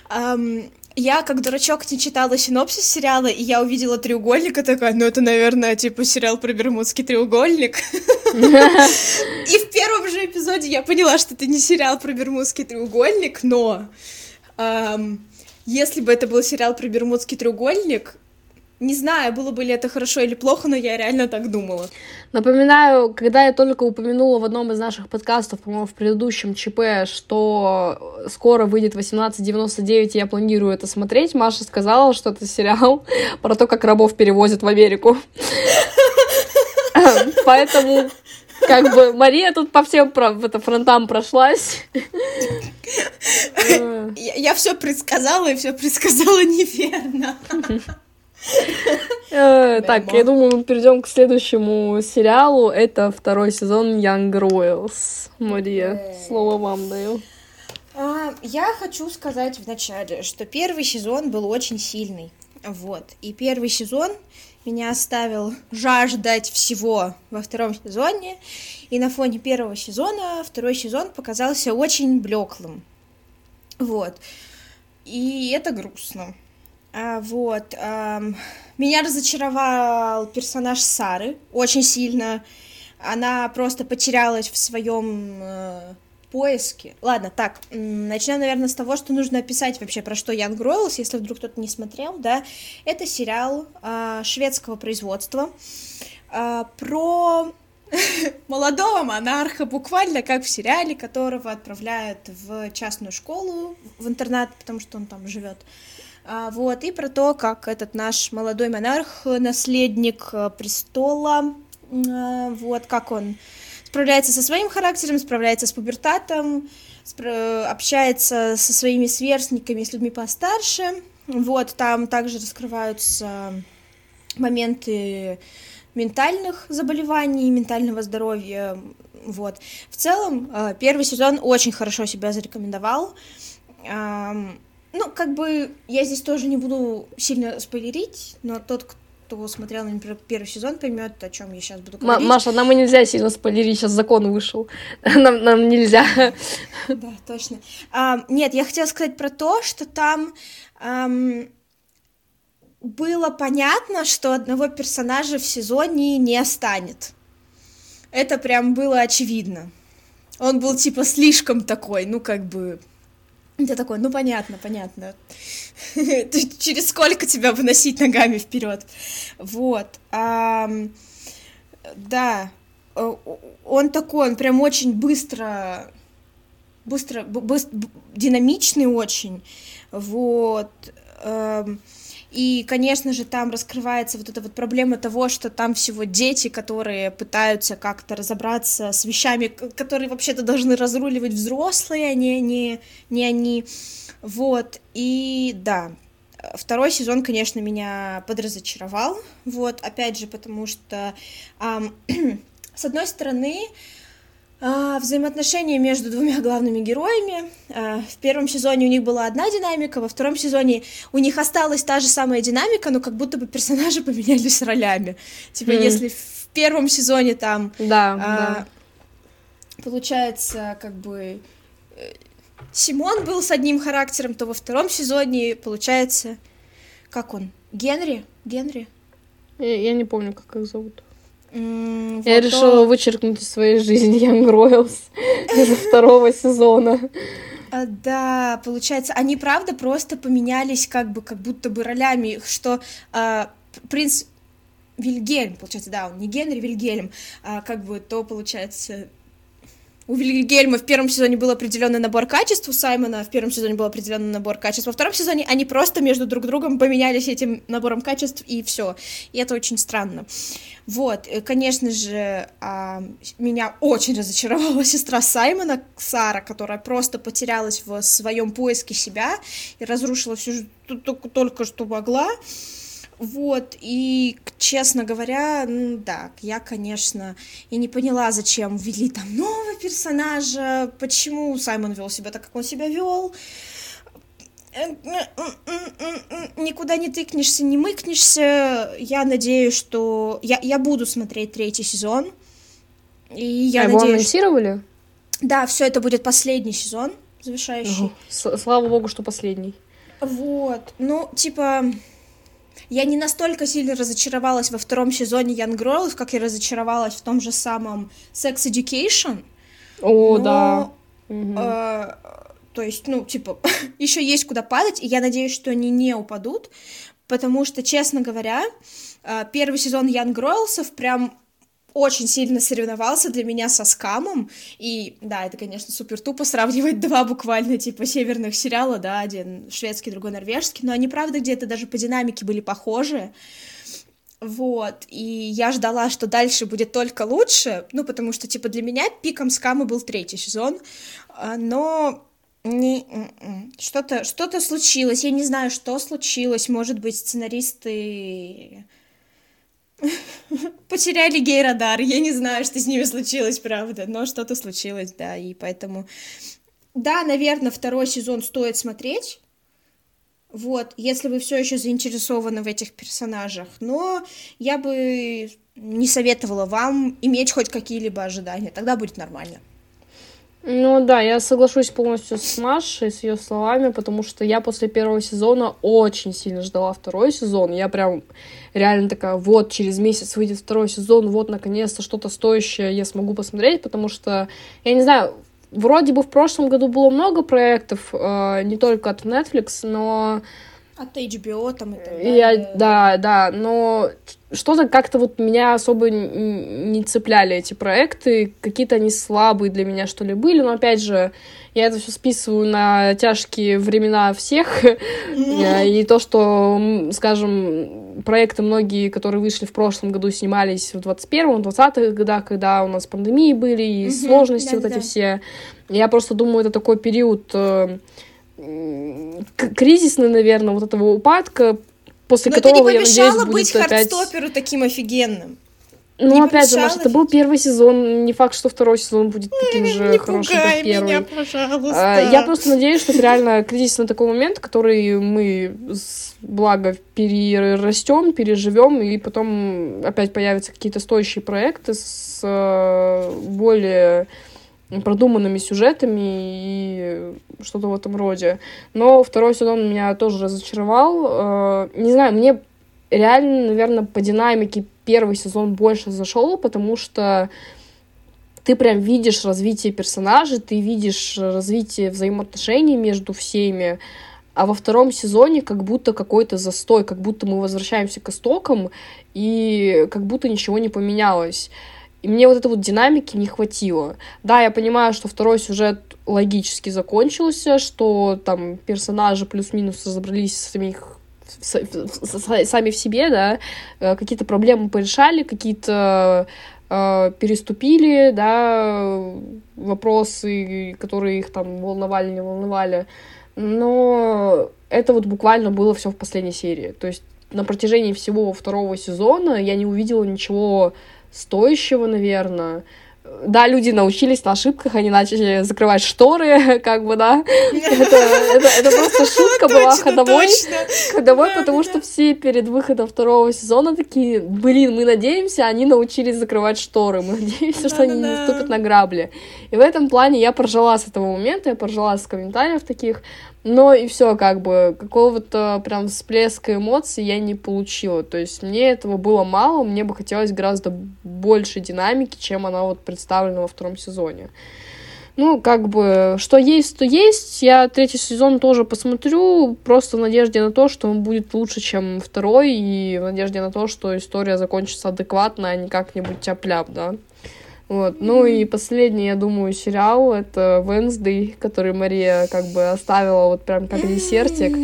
я, как дурачок, не читала синопсис сериала, и я увидела треугольник, и такая, ну это, наверное, типа сериал про Бермудский треугольник. И в первом же эпизоде я поняла, что это не сериал про Бермудский треугольник, но если бы это был сериал про Бермудский треугольник, Не знаю, было бы ли это хорошо или плохо, но я реально так думала. Напоминаю, когда я только упомянула в одном из наших подкастов, по-моему, в предыдущем ЧП, что скоро выйдет 1899, и я планирую это смотреть, Маша сказала, что это сериал про то, как рабов перевозят в Америку. Поэтому как бы Мария тут по всем фронтам прошлась. Я все предсказала и все предсказала неверно. Э, так, я думаю, мы перейдем к следующему сериалу. Это второй сезон Young Royals. Мария, слово вам даю. А, я хочу сказать вначале, что первый сезон был очень сильный. Вот. И первый сезон меня оставил жаждать всего во втором сезоне. И на фоне первого сезона второй сезон показался очень блеклым. Вот. И это грустно. А, вот. Меня разочаровал персонаж Сары очень сильно. Она просто потерялась в своем э, поиске. Ладно, так, начнем, наверное, с того, что нужно описать вообще, про что Ян Ройлс, если вдруг кто-то не смотрел, да. Это сериал э, шведского производства э, про молодого монарха, буквально как в сериале, которого отправляют в частную школу, в интернат, потому что он там живет. А, вот, и про то, как этот наш молодой монарх, наследник э, престола, э, вот, как он справляется со своим характером, справляется с пубертатом, общается со своими сверстниками, с людьми постарше, вот, там также раскрываются моменты ментальных заболеваний, ментального здоровья, вот. В целом, э, первый сезон очень хорошо себя зарекомендовал, ну, как бы я здесь тоже не буду сильно спойлерить, но тот, кто смотрел, например, первый сезон, поймет, о чем я сейчас буду говорить. Маша, нам и нельзя сильно спойлерить, сейчас закон вышел. нам, нам нельзя. да, точно. А, нет, я хотела сказать про то, что там ам, было понятно, что одного персонажа в сезоне не станет. Это прям было очевидно. Он был типа слишком такой, ну как бы ты такой, ну понятно, понятно. Через сколько тебя выносить ногами вперед? Вот. Да, э, он такой, он прям очень быстро, быстро, быстро динамичный очень. Вот. И, конечно же, там раскрывается вот эта вот проблема того, что там всего дети, которые пытаются как-то разобраться с вещами, которые вообще-то должны разруливать взрослые, а не, не, не они. Вот, и да, второй сезон, конечно, меня подразочаровал, вот, опять же, потому что, эм, с одной стороны, взаимоотношения между двумя главными героями. А, в первом сезоне у них была одна динамика, во втором сезоне у них осталась та же самая динамика, но как будто бы персонажи поменялись ролями. Типа, mm. если в первом сезоне там... Да, а, да. Получается, как бы... Э, Симон был с одним характером, то во втором сезоне, получается... Как он? Генри? Генри? Я, я не помню, как их зовут. Mm, Я вот решила вычеркнуть из своей жизни Young Royals из второго сезона. А, да, получается, они правда просто поменялись как бы, как будто бы ролями, что а, принц Вильгельм, получается, да, он не Генри Вильгельм, а как бы то, получается, у Вильгельма в первом сезоне был определенный набор качеств, у Саймона в первом сезоне был определенный набор качеств, во втором сезоне они просто между друг другом поменялись этим набором качеств, и все. И это очень странно. Вот, и, конечно же, а, меня очень разочаровала сестра Саймона, Сара, которая просто потерялась в своем поиске себя и разрушила все только что могла. Вот, и, честно говоря, ну, да, я, конечно, и не поняла, зачем ввели там нового персонажа, почему Саймон вел себя так, как он себя вел. Никуда не тыкнешься, не мыкнешься. Я надеюсь, что я, я буду смотреть третий сезон. И я а надеюсь... его анонсировали? Да, все это будет последний сезон, завершающий. Слава богу, что последний. Вот, ну, типа, я не настолько сильно разочаровалась во втором сезоне Young Girls, как я разочаровалась в том же самом Sex Education. О, но, да. Э, то есть, ну, типа, еще есть куда падать, и я надеюсь, что они не упадут, потому что, честно говоря, э, первый сезон Ян Гройлсов прям очень сильно соревновался для меня со скамом, и да, это, конечно, супер тупо сравнивать два буквально типа северных сериала, да, один шведский, другой норвежский, но они, правда, где-то даже по динамике были похожи, вот, и я ждала, что дальше будет только лучше, ну, потому что, типа, для меня пиком скама был третий сезон, а, но не, м-м, что-то что-то случилось, я не знаю, что случилось, может быть, сценаристы потеряли гей-радар. Я не знаю, что с ними случилось, правда, но что-то случилось, да, и поэтому... Да, наверное, второй сезон стоит смотреть, вот, если вы все еще заинтересованы в этих персонажах, но я бы не советовала вам иметь хоть какие-либо ожидания, тогда будет нормально. Ну да, я соглашусь полностью с Машей, с ее словами, потому что я после первого сезона очень сильно ждала второй сезон. Я прям реально такая, вот, через месяц выйдет второй сезон, вот, наконец-то что-то стоящее я смогу посмотреть, потому что, я не знаю, вроде бы в прошлом году было много проектов, э, не только от Netflix, но от HBO там и так далее. Я, да, да, но что-то как-то вот меня особо не цепляли эти проекты, какие-то они слабые для меня, что ли, были, но опять же, я это все списываю на тяжкие времена всех, и то, что, скажем, проекты многие, которые вышли в прошлом году, снимались в 21-м, 20-х годах, когда у нас пандемии были, и сложности вот эти все. Я просто думаю, это такой период кризисный, наверное, вот этого упадка, после Но которого, это не помешало я надеюсь, быть опять... хардстоперу таким офигенным. Ну, не опять же, Маша, это был первый сезон. Не факт, что второй сезон будет таким же не хорошим, как первый. Меня, пожалуйста. А, я просто надеюсь, что это реально кризис на такой момент, который мы, благо, перерастем, переживем, и потом опять появятся какие-то стоящие проекты с э, более продуманными сюжетами и что-то в этом роде. Но второй сезон меня тоже разочаровал. Э, не знаю, мне реально, наверное, по динамике первый сезон больше зашел, потому что ты прям видишь развитие персонажей, ты видишь развитие взаимоотношений между всеми, а во втором сезоне как будто какой-то застой, как будто мы возвращаемся к истокам, и как будто ничего не поменялось. И мне вот этой вот динамики не хватило. Да, я понимаю, что второй сюжет логически закончился, что там персонажи плюс-минус разобрались с самих сами в себе, да, э, какие-то проблемы порешали, какие-то э, переступили, да, вопросы, которые их там волновали, не волновали. Но это вот буквально было все в последней серии. То есть на протяжении всего второго сезона я не увидела ничего стоящего, наверное. Да, люди научились на ошибках, они начали закрывать шторы, как бы, да. Это, это, это просто шутка была ходовой. Ходовой, потому что все перед выходом второго сезона такие, блин, мы надеемся, они научились закрывать шторы, мы надеемся, что они не наступят на грабли. И в этом плане я поржала с этого момента, я поржала с комментариев таких, но и все, как бы, какого-то прям всплеска эмоций я не получила. То есть мне этого было мало, мне бы хотелось гораздо больше динамики, чем она вот представлена во втором сезоне. Ну, как бы, что есть, то есть. Я третий сезон тоже посмотрю, просто в надежде на то, что он будет лучше, чем второй, и в надежде на то, что история закончится адекватно, а не как-нибудь тяп-ляп, да. Вот. Ну и последний, я думаю, сериал — это Wednesday, который Мария как бы оставила вот прям как десертик.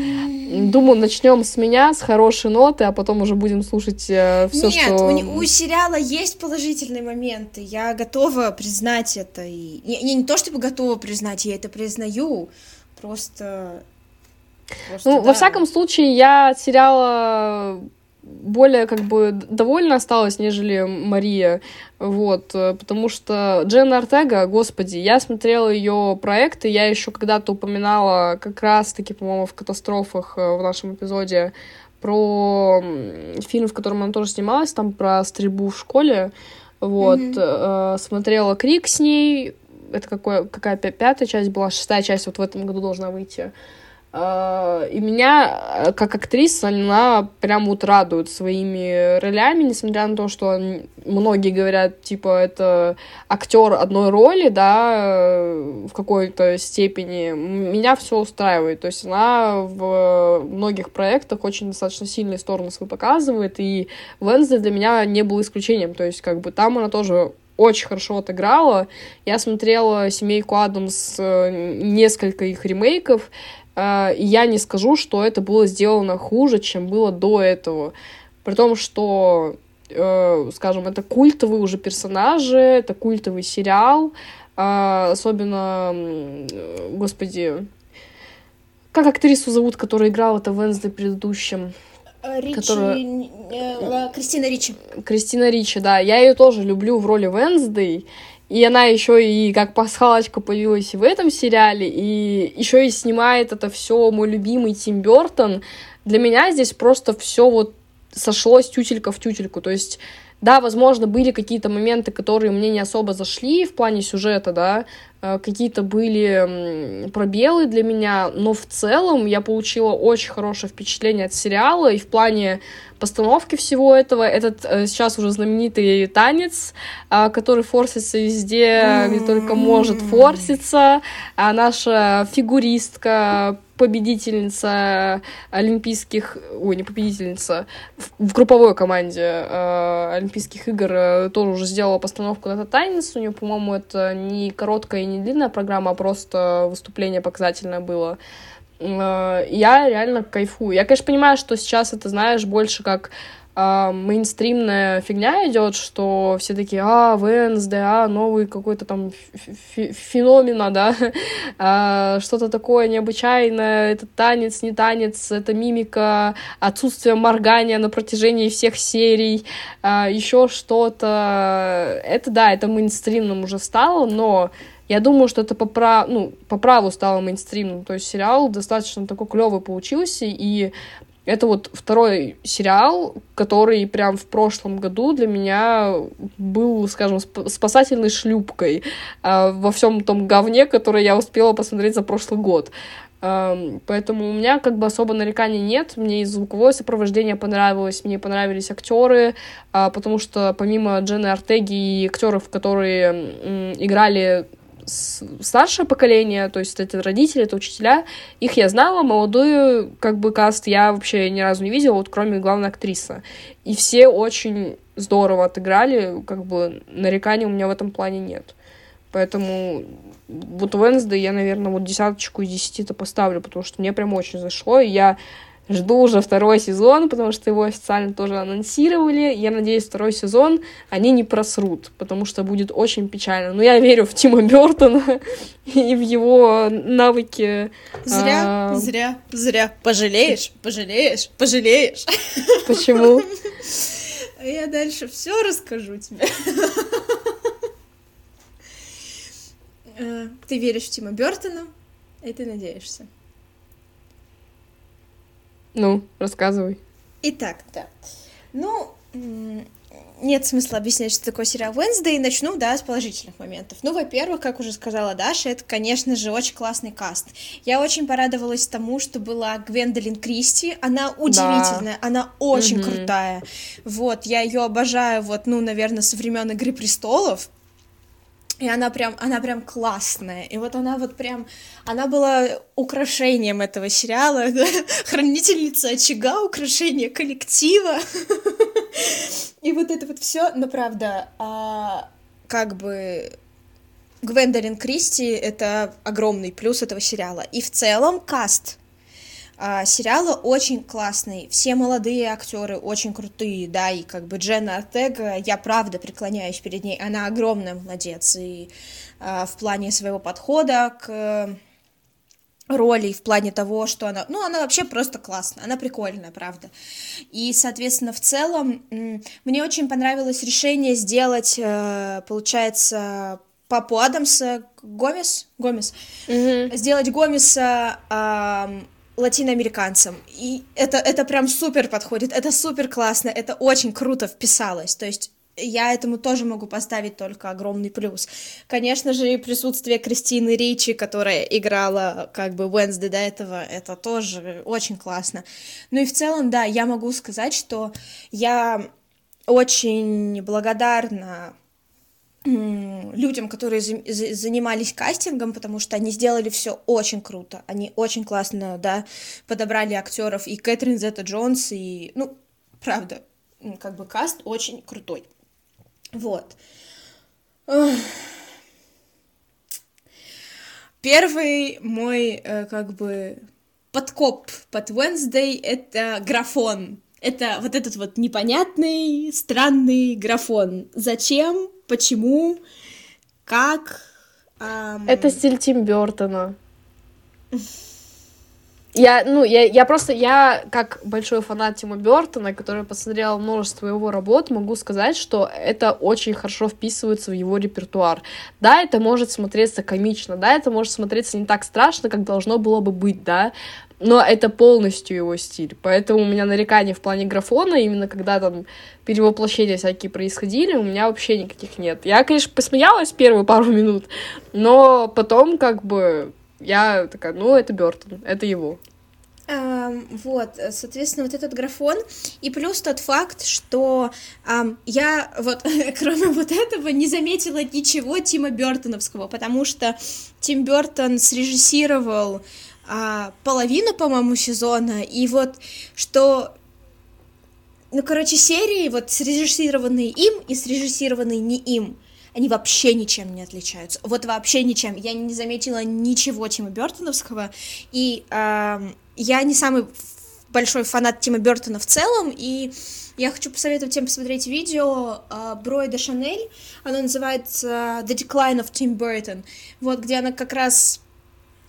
Думаю, начнем с меня, с хорошей ноты, а потом уже будем слушать э, все, Нет, что... Нет, у, у сериала есть положительные моменты. Я готова признать это. И... Не, не, не то чтобы готова признать, я это признаю. Просто... Просто ну, да. во всяком случае, я от сериала более как бы довольна осталась, нежели Мария, вот, потому что Дженна Артега, господи, я смотрела ее проекты, я еще когда-то упоминала как раз-таки, по-моему, в «Катастрофах» э, в нашем эпизоде про фильм, в котором она тоже снималась, там про стрельбу в школе, вот, mm-hmm. э, смотрела «Крик» с ней, это какое, какая пятая часть была, шестая часть вот в этом году должна выйти, и меня, э, как актриса, она прям вот радует своими ролями, несмотря на то, что многие говорят, типа, это актер одной роли, да, в какой-то степени. Меня все устраивает. То есть она в многих проектах очень достаточно сильные стороны свои показывает, и Венсдей для меня не был исключением. То есть, как бы, там она тоже очень хорошо отыграла. Я смотрела «Семейку Адамс», э, несколько их ремейков, а, я не скажу, что это было сделано хуже, чем было до этого. При том, что, э, скажем, это культовые уже персонажи, это культовый сериал, а, особенно, господи, как актрису зовут, которая играла это в Венсдей предыдущем? Э, Ричи... Которая... Э, Кристина Ричи. Кристина Ричи, да. Я ее тоже люблю в роли Венсдей. И она еще и как пасхалочка появилась в этом сериале, и еще и снимает это все мой любимый Тим Бертон. Для меня здесь просто все вот сошлось тютелька в тютельку. То есть, да, возможно, были какие-то моменты, которые мне не особо зашли в плане сюжета, да, какие-то были пробелы для меня, но в целом я получила очень хорошее впечатление от сериала и в плане постановки всего этого. Этот э, сейчас уже знаменитый танец, э, который форсится везде, где только может форситься. А наша фигуристка победительница олимпийских, ой, не победительница, в, в групповой команде э, Олимпийских игр э, тоже уже сделала постановку на этот танец. У нее, по-моему, это не короткая не длинная программа, а просто выступление показательное было. Э, я реально кайфую. Я, конечно, понимаю, что сейчас это, знаешь, больше как а, мейнстримная фигня идет, что все такие, а, Венсде, а, новый какой-то там феномена, да, а, что-то такое необычайное, это танец, не танец, это мимика, отсутствие моргания на протяжении всех серий, а, еще что-то. Это, да, это мейнстримным уже стало, но я думаю, что это по, прав... ну, по праву стало мейнстримным. То есть сериал достаточно такой клевый получился, и это вот второй сериал, который прям в прошлом году для меня был, скажем, спасательной шлюпкой э, во всем том говне, который я успела посмотреть за прошлый год. Э, поэтому у меня как бы особо нареканий нет. Мне и звуковое сопровождение понравилось, мне понравились актеры, э, потому что помимо Джены Артеги и актеров, которые э, играли старшее поколение, то есть это родители, это учителя, их я знала, молодую, как бы, каст я вообще ни разу не видела, вот кроме главной актрисы. И все очень здорово отыграли, как бы нареканий у меня в этом плане нет. Поэтому вот Wednesday я, наверное, вот десяточку из десяти-то поставлю, потому что мне прям очень зашло, и я Жду уже второй сезон, потому что его официально тоже анонсировали. Я надеюсь, второй сезон они не просрут, потому что будет очень печально. Но я верю в Тима Бертона и в его навыки. Зря, а... зря, зря. Пожалеешь, пожалеешь, пожалеешь. Почему? Я дальше все расскажу тебе. Э, ты веришь в Тима Бертона, и ты надеешься. Ну, рассказывай. Итак, да. Ну, нет смысла объяснять, что такое сериал Wednesday. Начну, да, с положительных моментов. Ну, во-первых, как уже сказала Даша, это, конечно же, очень классный каст. Я очень порадовалась тому, что была Гвендолин Кристи. Она удивительная, да. она очень угу. крутая. Вот, я ее обожаю, вот, ну, наверное, со времен Игры престолов. И она прям, она прям классная. И вот она вот прям, она была украшением этого сериала, хранительница очага, украшение коллектива. И вот это вот все, но правда, а, как бы Гвендолин Кристи — это огромный плюс этого сериала. И в целом каст а, сериала очень классный, все молодые актеры очень крутые, да, и как бы Дженна Артега, я правда преклоняюсь перед ней, она огромная молодец, и а, в плане своего подхода к роли, в плане того, что она, ну, она вообще просто классная, она прикольная, правда. И, соответственно, в целом, мне очень понравилось решение сделать, э, получается, папу Адамса, Гомес, Гомес, mm-hmm. сделать Гомеса латиноамериканцам. И это, это прям супер подходит, это супер классно, это очень круто вписалось. То есть я этому тоже могу поставить только огромный плюс. Конечно же, присутствие Кристины Ричи, которая играла как бы Уэнсды до этого, это тоже очень классно. Ну и в целом, да, я могу сказать, что я очень благодарна людям, которые занимались кастингом, потому что они сделали все очень круто, они очень классно, да, подобрали актеров и Кэтрин Зета Джонс и, ну, правда, как бы каст очень крутой. Вот. Первый мой, э, как бы, подкоп под Wednesday — это графон. Это вот этот вот непонятный, странный графон. Зачем? Почему? Как? Эм... Это стиль Тим Бертона. Я, ну, я, я просто, я как большой фанат Тима Бертона, который посмотрел множество его работ, могу сказать, что это очень хорошо вписывается в его репертуар. Да, это может смотреться комично, да, это может смотреться не так страшно, как должно было бы быть, да, но это полностью его стиль. Поэтому у меня нареканий в плане графона, именно когда там перевоплощения всякие происходили, у меня вообще никаких нет. Я, конечно, посмеялась первые пару минут, но потом как бы я такая, ну, это Бертон, это его. Um, вот, соответственно, вот этот графон, и плюс тот факт, что um, я вот, кроме вот этого, не заметила ничего Тима Бертоновского, потому что Тим Бертон срежиссировал uh, половину, по-моему, сезона, и вот что ну, короче, серии, вот срежиссированные им и срежиссированные не им, они вообще ничем не отличаются. Вот вообще ничем. Я не заметила ничего Тима Бертоновского, и э, я не самый большой фанат Тима Бертона в целом, и я хочу посоветовать всем посмотреть видео Броя де Шанель, оно называется The Decline of Tim Burton, вот, где она как раз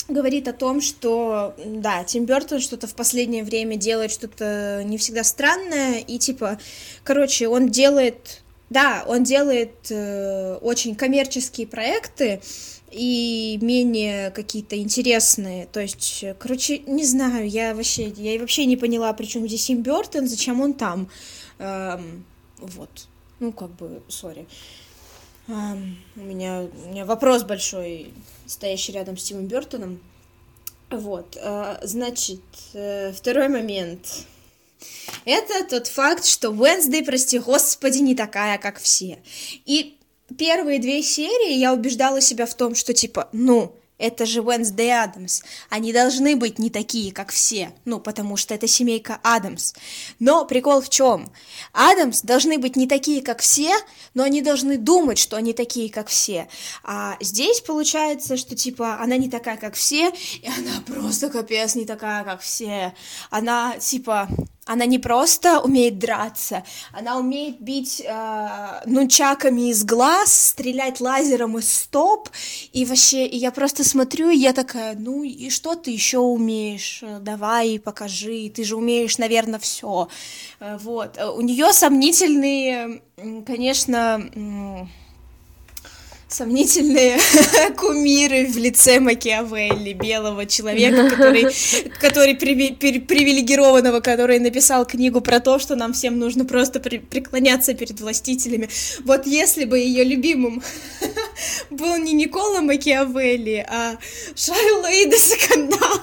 говорит о том, что, да, Тим Бертон что-то в последнее время делает что-то не всегда странное, и, типа, короче, он делает да, он делает э, очень коммерческие проекты и менее какие-то интересные. То есть, короче, не знаю, я вообще, я вообще не поняла, при чем здесь Тим Бертон, зачем он там. Эм, вот. Ну, как бы, сори. У, меня, у меня вопрос большой, стоящий рядом с Тимом Бертоном. Вот. Э, значит, э, второй момент. Это тот факт, что Уэнсдей, прости господи, не такая, как все. И первые две серии я убеждала себя в том, что типа, ну, это же Уэнсдей Адамс. Они должны быть не такие, как все. Ну, потому что это семейка Адамс. Но прикол в чем? Адамс должны быть не такие, как все, но они должны думать, что они такие, как все. А здесь получается, что типа она не такая, как все, и она просто капец не такая, как все. Она типа она не просто умеет драться, она умеет бить э, нунчаками из глаз, стрелять лазером из стоп, и вообще, и я просто смотрю, и я такая, ну и что ты еще умеешь? Давай, покажи, ты же умеешь, наверное, все. Э, вот, у нее сомнительные, конечно, сомнительные кумиры в лице Макиавелли, белого человека, который, который привилегированного, который написал книгу про то, что нам всем нужно просто при, преклоняться перед властителями. Вот если бы ее любимым был не Никола Макиавелли, а Шарло Ида Сакандал,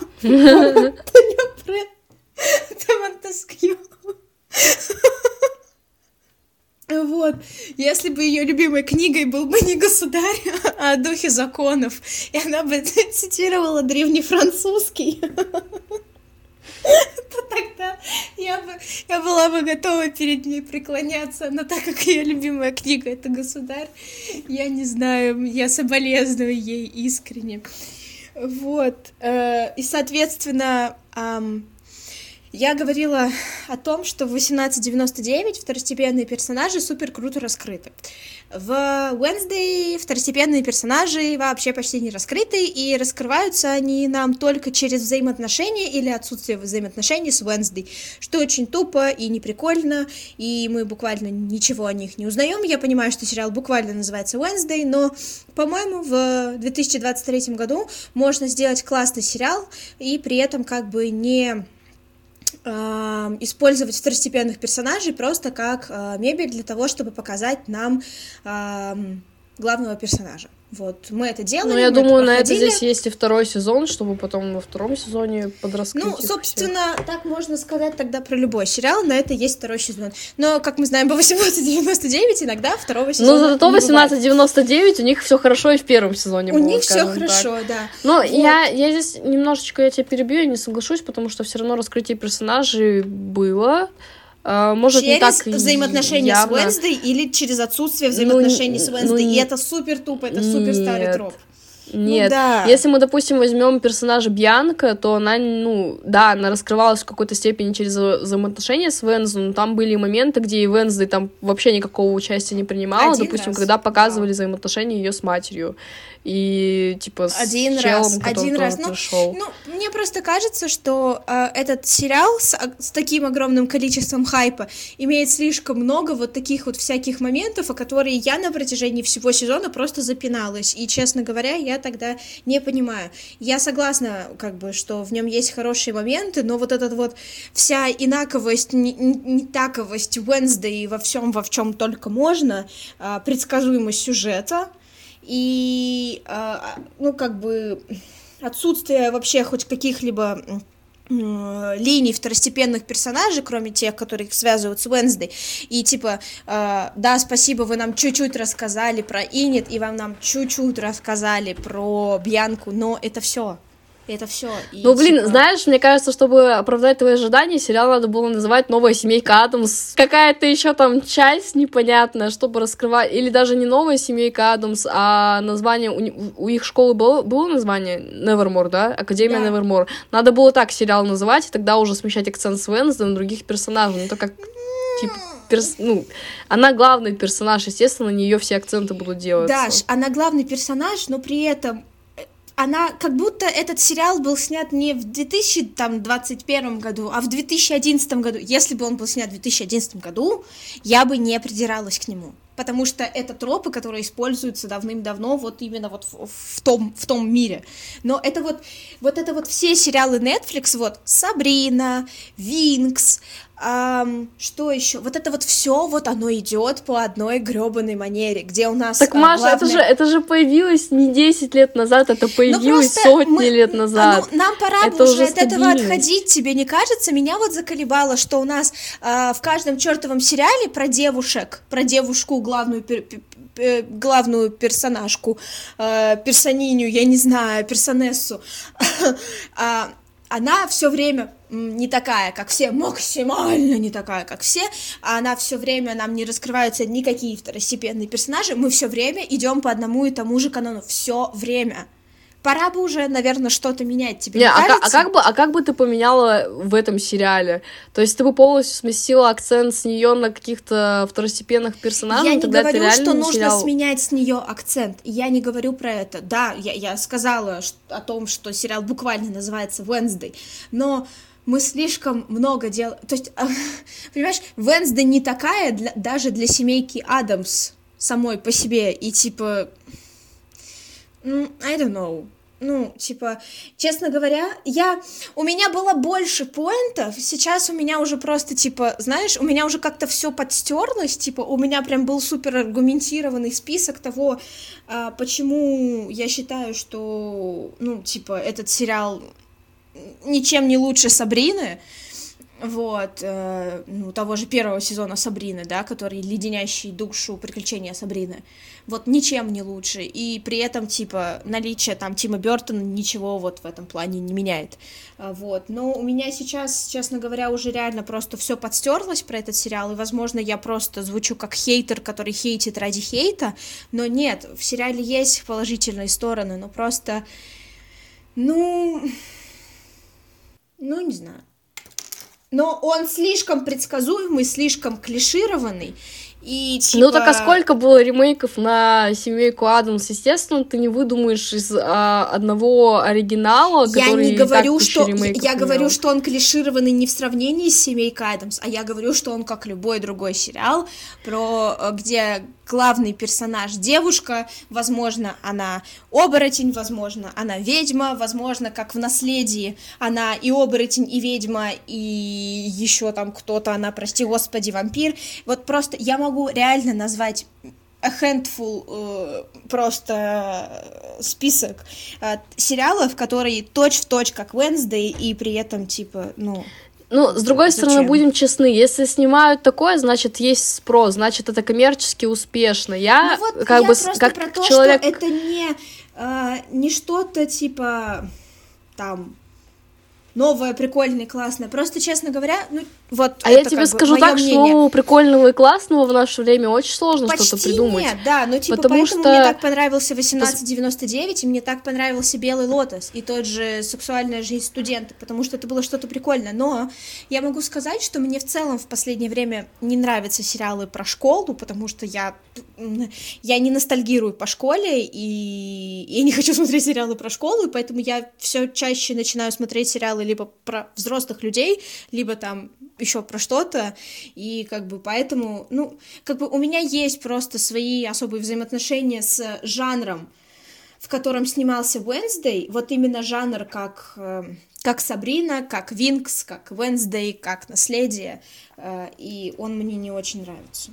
это Монтескью. Вот, если бы ее любимой книгой был бы не государь, а духе законов, и она бы цитировала древний французский, то тогда я, бы, я была бы готова перед ней преклоняться, но так как ее любимая книга это государь, я не знаю, я соболезную ей искренне. Вот, э, и, соответственно, я говорила о том, что в 1899 второстепенные персонажи супер круто раскрыты. В Wednesday второстепенные персонажи вообще почти не раскрыты, и раскрываются они нам только через взаимоотношения или отсутствие взаимоотношений с Wednesday, что очень тупо и неприкольно, и мы буквально ничего о них не узнаем. Я понимаю, что сериал буквально называется Wednesday, но, по-моему, в 2023 году можно сделать классный сериал и при этом как бы не использовать второстепенных персонажей просто как э, мебель для того, чтобы показать нам главного персонажа. Вот, мы это делаем. Ну, я думаю, это на это здесь есть и второй сезон, чтобы потом во втором сезоне подраскрыть Ну, собственно, всех. так можно сказать тогда про любой сериал, на это есть второй сезон. Но, как мы знаем, по 1899 иногда второго ну, сезона Ну, зато 1899 у них все хорошо и в первом сезоне У было, них все хорошо, да. Но вот. я, я здесь немножечко я тебя перебью, я не соглашусь, потому что все равно раскрытие персонажей было. А, может, через не так взаимоотношения явно. с Уэнсдей или через отсутствие взаимоотношений ну, с Уэнсдей. Ну, и это супер тупо, это супер старый троп. Ну Нет, ну, да. если мы, допустим, возьмем персонажа Бьянка, то она, ну, да, она раскрывалась в какой-то степени через взаимоотношения с Вензу, но там были моменты, где и Венсдей там вообще никакого участия не принимала, Один допустим, раз. когда показывали да. взаимоотношения ее с матерью и типа с один челом, раз, один раз. Ну, пришел. Ну, мне просто кажется, что э, этот сериал с, с таким огромным количеством хайпа имеет слишком много вот таких вот всяких моментов, о которые я на протяжении всего сезона просто запиналась. И, честно говоря, я тогда не понимаю. Я согласна, как бы, что в нем есть хорошие моменты, но вот этот вот вся инаковость, не, не таковость Wednesday во всем, во в чем только можно, э, предсказуемость сюжета и, а, ну, как бы отсутствие вообще хоть каких-либо линий второстепенных персонажей, кроме тех, которые связывают с Уэнсдей, и типа, э, да, спасибо, вы нам чуть-чуть рассказали про Инет, и вам нам чуть-чуть рассказали про Бьянку, но это все. Это все. Ну, блин, типа... знаешь, мне кажется, чтобы оправдать твои ожидания, сериал надо было называть «Новая семейка Адамс». Какая-то еще там часть непонятная, чтобы раскрывать... Или даже не «Новая семейка Адамс», а название... У, у их школы было, было название? Nevermore, да? Академия да. Nevermore. Надо было так сериал называть, и тогда уже смещать акцент с Венсдей на других персонажей. Ну, то как типа, перс... ну, она главный персонаж, естественно, на нее все акценты будут делать. Даш, она главный персонаж, но при этом она как будто этот сериал был снят не в 2021 году, а в 2011 году. Если бы он был снят в 2011 году, я бы не придиралась к нему. Потому что это тропы, которые используются давным-давно вот именно вот в, в, том, в том мире. Но это вот, вот это вот все сериалы Netflix, вот Сабрина, Винкс, Um, что еще? Вот это вот все, вот оно идет по одной гребаной манере, где у нас. Так, а, Маша, главное... это же это же появилось не 10 лет назад, это ну, появилось сотни мы... лет назад. Ну, нам пора это бы уже от этого отходить, тебе не кажется? Меня вот заколебало, что у нас а, в каждом чертовом сериале про девушек, про девушку главную пер главную персонажку, э, персониню, я не знаю, персонессу, а, она все время не такая, как все, максимально не такая, как все, а она все время нам не раскрываются никакие второстепенные персонажи, мы все время идем по одному и тому же канону, все время пора бы уже, наверное, что-то менять. Тебе не, не а, а как бы, а как бы ты поменяла в этом сериале? То есть ты бы полностью сместила акцент с нее на каких-то второстепенных персонажей? Я не говорю, что нужно сериал... сменять с нее акцент. Я не говорю про это. Да, я, я сказала о том, что сериал буквально называется Wednesday, но мы слишком много делаем. То есть, понимаешь, Wednesday не такая для, даже для семейки Адамс самой по себе. И типа, I don't know ну, типа, честно говоря, я, у меня было больше поинтов, сейчас у меня уже просто, типа, знаешь, у меня уже как-то все подстерлось, типа, у меня прям был супер аргументированный список того, а, почему я считаю, что, ну, типа, этот сериал ничем не лучше Сабрины, вот, э, ну, того же первого сезона Сабрины, да, который леденящий душу приключения Сабрины, вот ничем не лучше, и при этом, типа, наличие там Тима Бертона ничего вот в этом плане не меняет, а, вот, но у меня сейчас, честно говоря, уже реально просто все подстерлось про этот сериал, и, возможно, я просто звучу как хейтер, который хейтит ради хейта, но нет, в сериале есть положительные стороны, но просто, ну, ну, не знаю, но он слишком предсказуемый, слишком клишированный, И, типа... Ну так а сколько было ремейков на семейку Адамс? Естественно, ты не выдумаешь из а, одного оригинала, я который не говорю, что я, я говорю, что он клишированный не в сравнении с семейкой Адамс, а я говорю, что он как любой другой сериал, про э, где главный персонаж девушка, возможно, она оборотень, возможно, она ведьма, возможно, как в наследии, она и оборотень, и ведьма, и еще там кто-то, она, прости господи, вампир. Вот просто я могу реально назвать a handful э, просто список э, сериалов, которые точь-в-точь как Wednesday, и при этом, типа, ну... Ну, с другой Зачем? стороны, будем честны, если снимают такое, значит, есть спрос, значит, это коммерчески успешно. Я ну, вот как я бы как про то, человек... что это не, э, не что-то типа там новое, прикольное, классное. Просто, честно говоря, ну, вот А я тебе скажу так, мнение. что прикольного и классного в наше время очень сложно что-то придумать. нет, да, ну, типа, потому поэтому что... мне так понравился 1899, и мне так понравился Белый Лотос, и тот же «Сексуальная жизнь студента», потому что это было что-то прикольное, но я могу сказать, что мне в целом в последнее время не нравятся сериалы про школу, потому что я, я не ностальгирую по школе, и я не хочу смотреть сериалы про школу, и поэтому я все чаще начинаю смотреть сериалы либо про взрослых людей, либо там еще про что-то, и как бы поэтому, ну, как бы у меня есть просто свои особые взаимоотношения с жанром, в котором снимался Wednesday, вот именно жанр как, э, как Сабрина, как Винкс, как Wednesday, как Наследие, э, и он мне не очень нравится.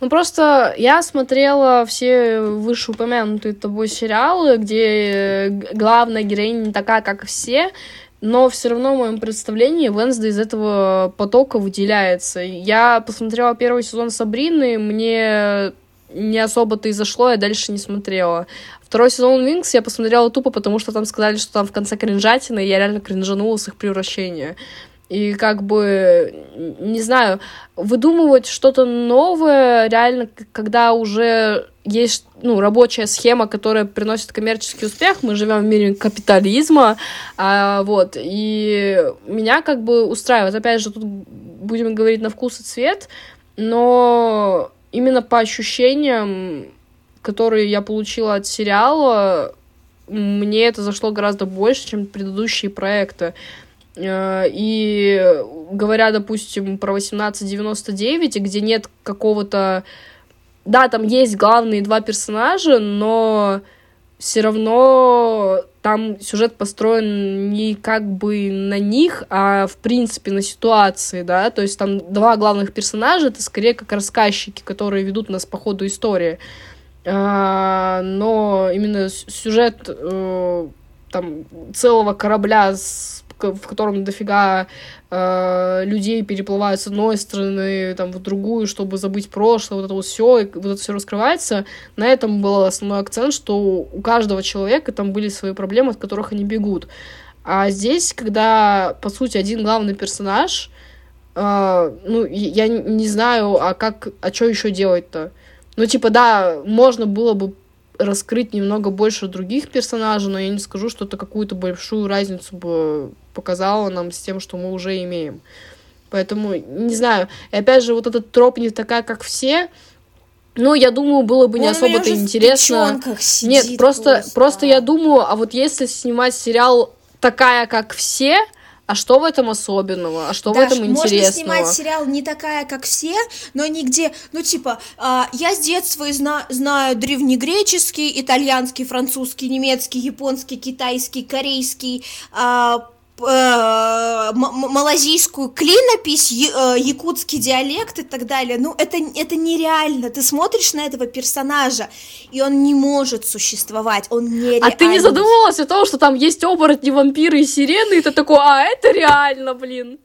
Ну, просто я смотрела все вышеупомянутые тобой сериалы, где главная героиня не такая, как все, но все равно в моем представлении Венсда из этого потока выделяется. Я посмотрела первый сезон Сабрины, мне не особо-то и зашло, я дальше не смотрела. Второй сезон Винкс я посмотрела тупо, потому что там сказали, что там в конце кринжатина, и я реально кринжанула с их превращения. И как бы, не знаю, выдумывать что-то новое реально, когда уже есть ну, рабочая схема, которая приносит коммерческий успех. Мы живем в мире капитализма, а, вот, и меня как бы устраивает. Опять же, тут будем говорить на вкус и цвет, но именно по ощущениям, которые я получила от сериала, мне это зашло гораздо больше, чем предыдущие проекты. Э, и говоря, допустим, про 1899, где нет какого-то... Да, там есть главные два персонажа, но все равно там сюжет построен не как бы на них, а в принципе на ситуации, да, то есть там два главных персонажа, это скорее как рассказчики, которые ведут нас по ходу истории, а, но именно сюжет э, там целого корабля с в котором дофига э, людей переплывают с одной стороны там, в другую, чтобы забыть прошлое, вот это вот все, вот это все раскрывается. На этом был основной акцент, что у каждого человека там были свои проблемы, от которых они бегут. А здесь, когда, по сути, один главный персонаж, э, ну, я не знаю, а как, а что еще делать-то? Ну, типа, да, можно было бы раскрыть немного больше других персонажей, но я не скажу, что это какую-то большую разницу бы показала нам с тем, что мы уже имеем. Поэтому, не знаю. И опять же, вот этот троп не такая, как все. Ну, я думаю, было бы не особо-то интересно. Нет, просто, просто, просто я думаю, а вот если снимать сериал такая, как все, а что в этом особенного? А что Даш, в этом интересного? Можно снимать сериал не такая, как все, но нигде, ну типа, э, я с детства зна знаю древнегреческий, итальянский, французский, немецкий, японский, китайский, корейский, Э, малазийскую клинопись, э, якутский диалект и так далее. Ну, это, это нереально. Ты смотришь на этого персонажа, и он не может существовать. Он нереально. А ты не задумывалась о том, что там есть оборотни, вампиры и сирены, и ты такой, а, это реально, блин.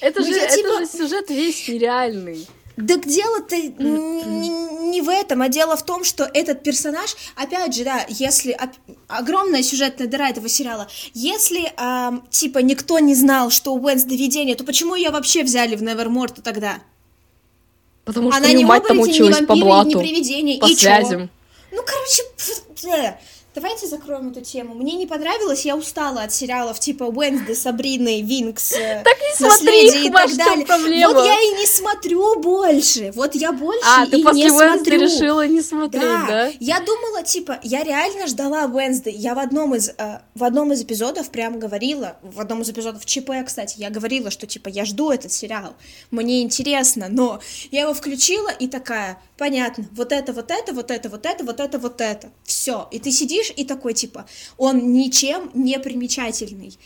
Это, ну, же, это типа... же сюжет весь нереальный. Так дело-то не, в этом, а дело в том, что этот персонаж, опять же, да, если огромная сюжетная дыра этого сериала, если э, типа никто не знал, что у Уэнсда видение, то почему ее вообще взяли в Неверморт тогда? Потому что Она не мать там училась не вампир, по блату, не привидение, по и связям. Чё? Ну, короче, Давайте закроем эту тему. Мне не понравилось, я устала от сериалов типа Уэнсды, Сабрины, Винкс, так не смотри их, и так далее. Проблема? Вот я и не смотрю больше. Вот я больше а, и ты после не Уэнсды смотрю. решила не смотреть, да. да? Я думала, типа, я реально ждала Уэнсды. Я в одном из э, в одном из эпизодов прям говорила, в одном из эпизодов ЧП, кстати, я говорила, что типа я жду этот сериал, мне интересно, но я его включила и такая, понятно, вот это, вот это, вот это, вот это, вот это, вот это, все. И ты сидишь и такой типа, он ничем не примечательный.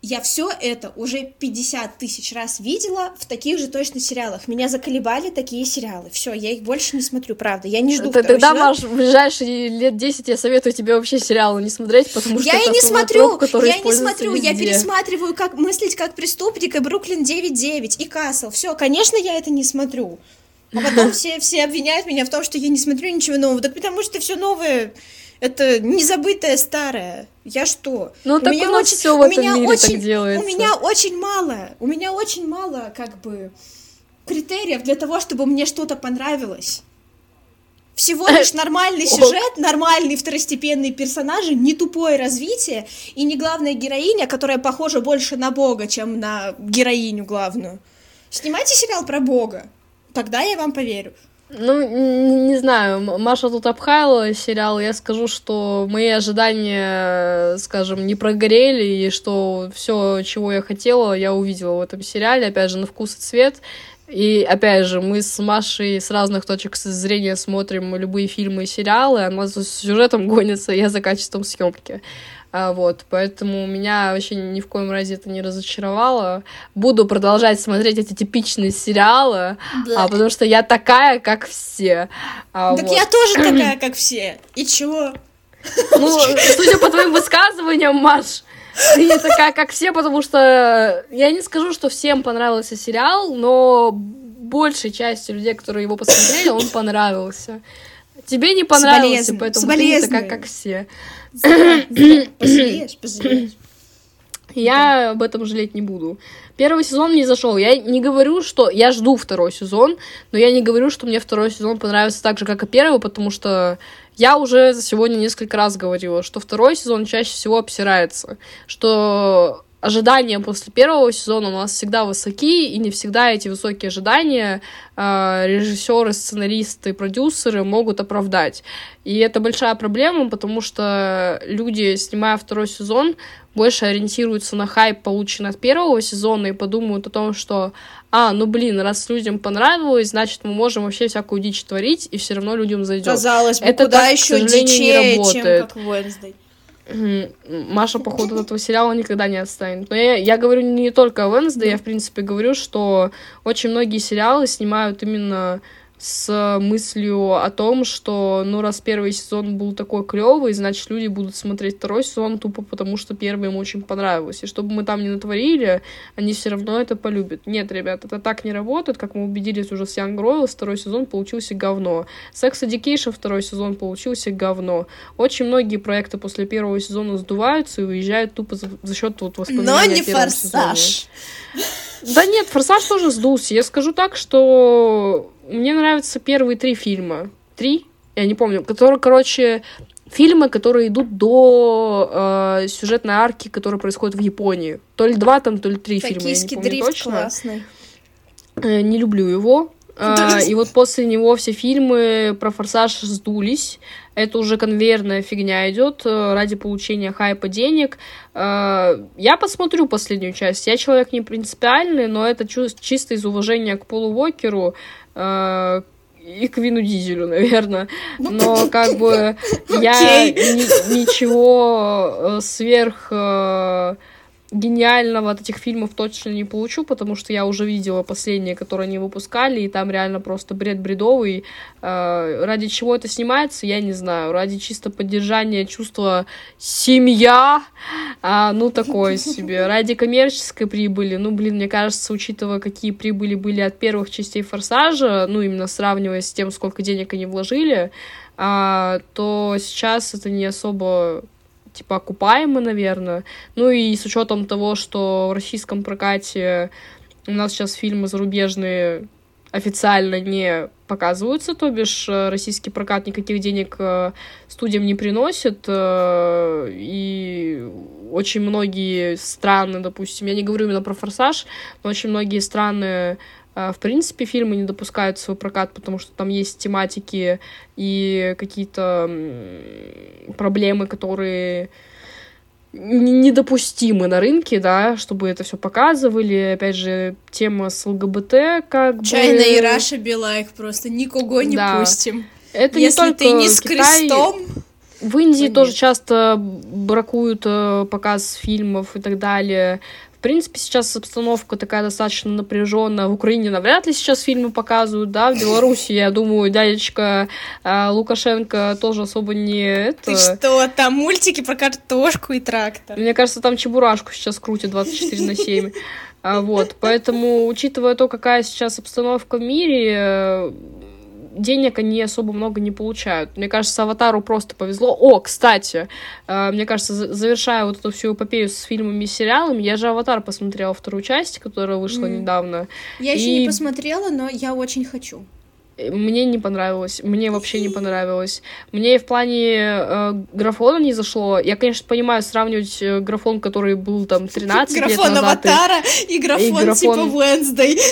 Я все это уже 50 тысяч раз видела в таких же точно сериалах. Меня заколебали такие сериалы. Все, я их больше не смотрю, правда. Я не жду Тогда, Маш, в ближайшие лет 10 я советую тебе вообще сериалы не смотреть, потому что я это и не смотрю, троп, я не смотрю, везде. я пересматриваю, как мыслить как преступник, и Бруклин 9.9, и Касл. Все, конечно, я это не смотрю. А потом все, все обвиняют меня в том, что я не смотрю ничего нового. Так потому что все новое это незабытое старое. Я что? Ну, у так меня у нас очень, все в у этом мире очень, так делается. У меня очень мало, у меня очень мало, как бы, критериев для того, чтобы мне что-то понравилось. Всего лишь нормальный сюжет, нормальные второстепенные персонажи, не тупое развитие и не главная героиня, которая похожа больше на Бога, чем на героиню главную. Снимайте сериал про Бога, тогда я вам поверю. Ну, не, не знаю, Маша тут обхаяла сериал, я скажу, что мои ожидания, скажем, не прогорели, и что все, чего я хотела, я увидела в этом сериале, опять же, на вкус и цвет. И опять же, мы с Машей с разных точек зрения смотрим любые фильмы и сериалы, она за сюжетом гонится, я за качеством съемки. А, вот, поэтому меня вообще ни в коем разе это не разочаровало. Буду продолжать смотреть эти типичные сериалы, да. а, потому что я такая, как все. А, так вот. я тоже такая, как все. И чего? Ну, судя по твоим высказываниям, Маш, ты не такая, как все, потому что я не скажу, что всем понравился сериал, но большей части людей, которые его посмотрели, он понравился. Тебе не понравился, поэтому ты не такая, как все. Пожалеешь, пожалеешь. Я об этом жалеть не буду. Первый сезон не зашел. Я не говорю, что я жду второй сезон, но я не говорю, что мне второй сезон понравится так же, как и первый, потому что я уже сегодня несколько раз говорила, что второй сезон чаще всего обсирается, что ожидания после первого сезона у нас всегда высоки, и не всегда эти высокие ожидания э, режиссеры, сценаристы, продюсеры могут оправдать. И это большая проблема, потому что люди, снимая второй сезон, больше ориентируются на хайп, полученный от первого сезона, и подумают о том, что, а, ну блин, раз людям понравилось, значит, мы можем вообще всякую дичь творить, и все равно людям зайдет. Казалось бы, это куда так, еще дичее, чем как Wednesday. Маша, походу, от этого сериала никогда не отстанет. Но я, я говорю не только о Венсде, я, в принципе, говорю, что очень многие сериалы снимают именно с мыслью о том, что, ну, раз первый сезон был такой клевый, значит, люди будут смотреть второй сезон тупо потому, что первый им очень понравилось. И чтобы мы там не натворили, они все равно это полюбят. Нет, ребят, это так не работает, как мы убедились уже с Young Royals, второй сезон получился говно. Sex Education второй сезон получился говно. Очень многие проекты после первого сезона сдуваются и уезжают тупо за, за счет вот воспоминаний Но не форсаж. Сезоне. Да нет, форсаж тоже сдулся. Я скажу так, что мне нравятся первые три фильма. Три? Я не помню. Которые, короче, фильмы, которые идут до э, сюжетной арки, которая происходит в Японии. То ли два там, то ли три фильма, я не помню дрифт точно. классный. Э, не люблю его. Uh, и вот после него все фильмы про форсаж сдулись. Это уже конвейерная фигня идет э, ради получения хайпа денег. Uh, я посмотрю последнюю часть. Я человек не принципиальный, но это чисто из уважения к Полу Уокеру э, и к Вину Дизелю, наверное. Ну, Но как бы я ни, ничего сверх гениального от этих фильмов точно не получу, потому что я уже видела последние, которые они выпускали, и там реально просто бред бредовый. Э, ради чего это снимается, я не знаю. Ради чисто поддержания чувства семья, а, ну такое себе. Ради коммерческой прибыли, ну блин, мне кажется, учитывая, какие прибыли были от первых частей Форсажа, ну именно сравнивая с тем, сколько денег они вложили, а, то сейчас это не особо типа окупаемы, наверное. Ну и с учетом того, что в российском прокате у нас сейчас фильмы зарубежные официально не показываются, то бишь э, российский прокат никаких денег э, студиям не приносит, э, и очень многие страны, допустим, я не говорю именно про «Форсаж», но очень многие страны в принципе, фильмы не допускают свой прокат, потому что там есть тематики и какие-то проблемы, которые недопустимы на рынке, да, чтобы это все показывали. Опять же, тема с ЛГБТ, как Чайна бы... и Раша Белайк просто никого не да. пустим. Это Если не только ты не с Китай... крестом... В Индии Понятно. тоже часто бракуют э, показ фильмов и так далее. В принципе, сейчас обстановка такая достаточно напряженная. В Украине навряд ли сейчас фильмы показывают, да, в Беларуси, я думаю, дядечка э, Лукашенко тоже особо не это... Ты что, там мультики про картошку и трактор. Мне кажется, там Чебурашку сейчас крутят 24 на 7. А, вот, поэтому, учитывая то, какая сейчас обстановка в мире, денег они особо много не получают. Мне кажется, Аватару просто повезло. О, кстати, э, мне кажется, завершая вот эту всю эпопею с фильмами и сериалами, я же Аватар посмотрела вторую часть, которая вышла mm. недавно. Я и... еще не посмотрела, но я очень хочу. Мне не понравилось, мне вообще не понравилось. Мне в плане э, графона не зашло. Я, конечно, понимаю сравнивать э, графон, который был там 13 графон лет назад. Графон Аватара и, и графон, и графон типа Wednesday.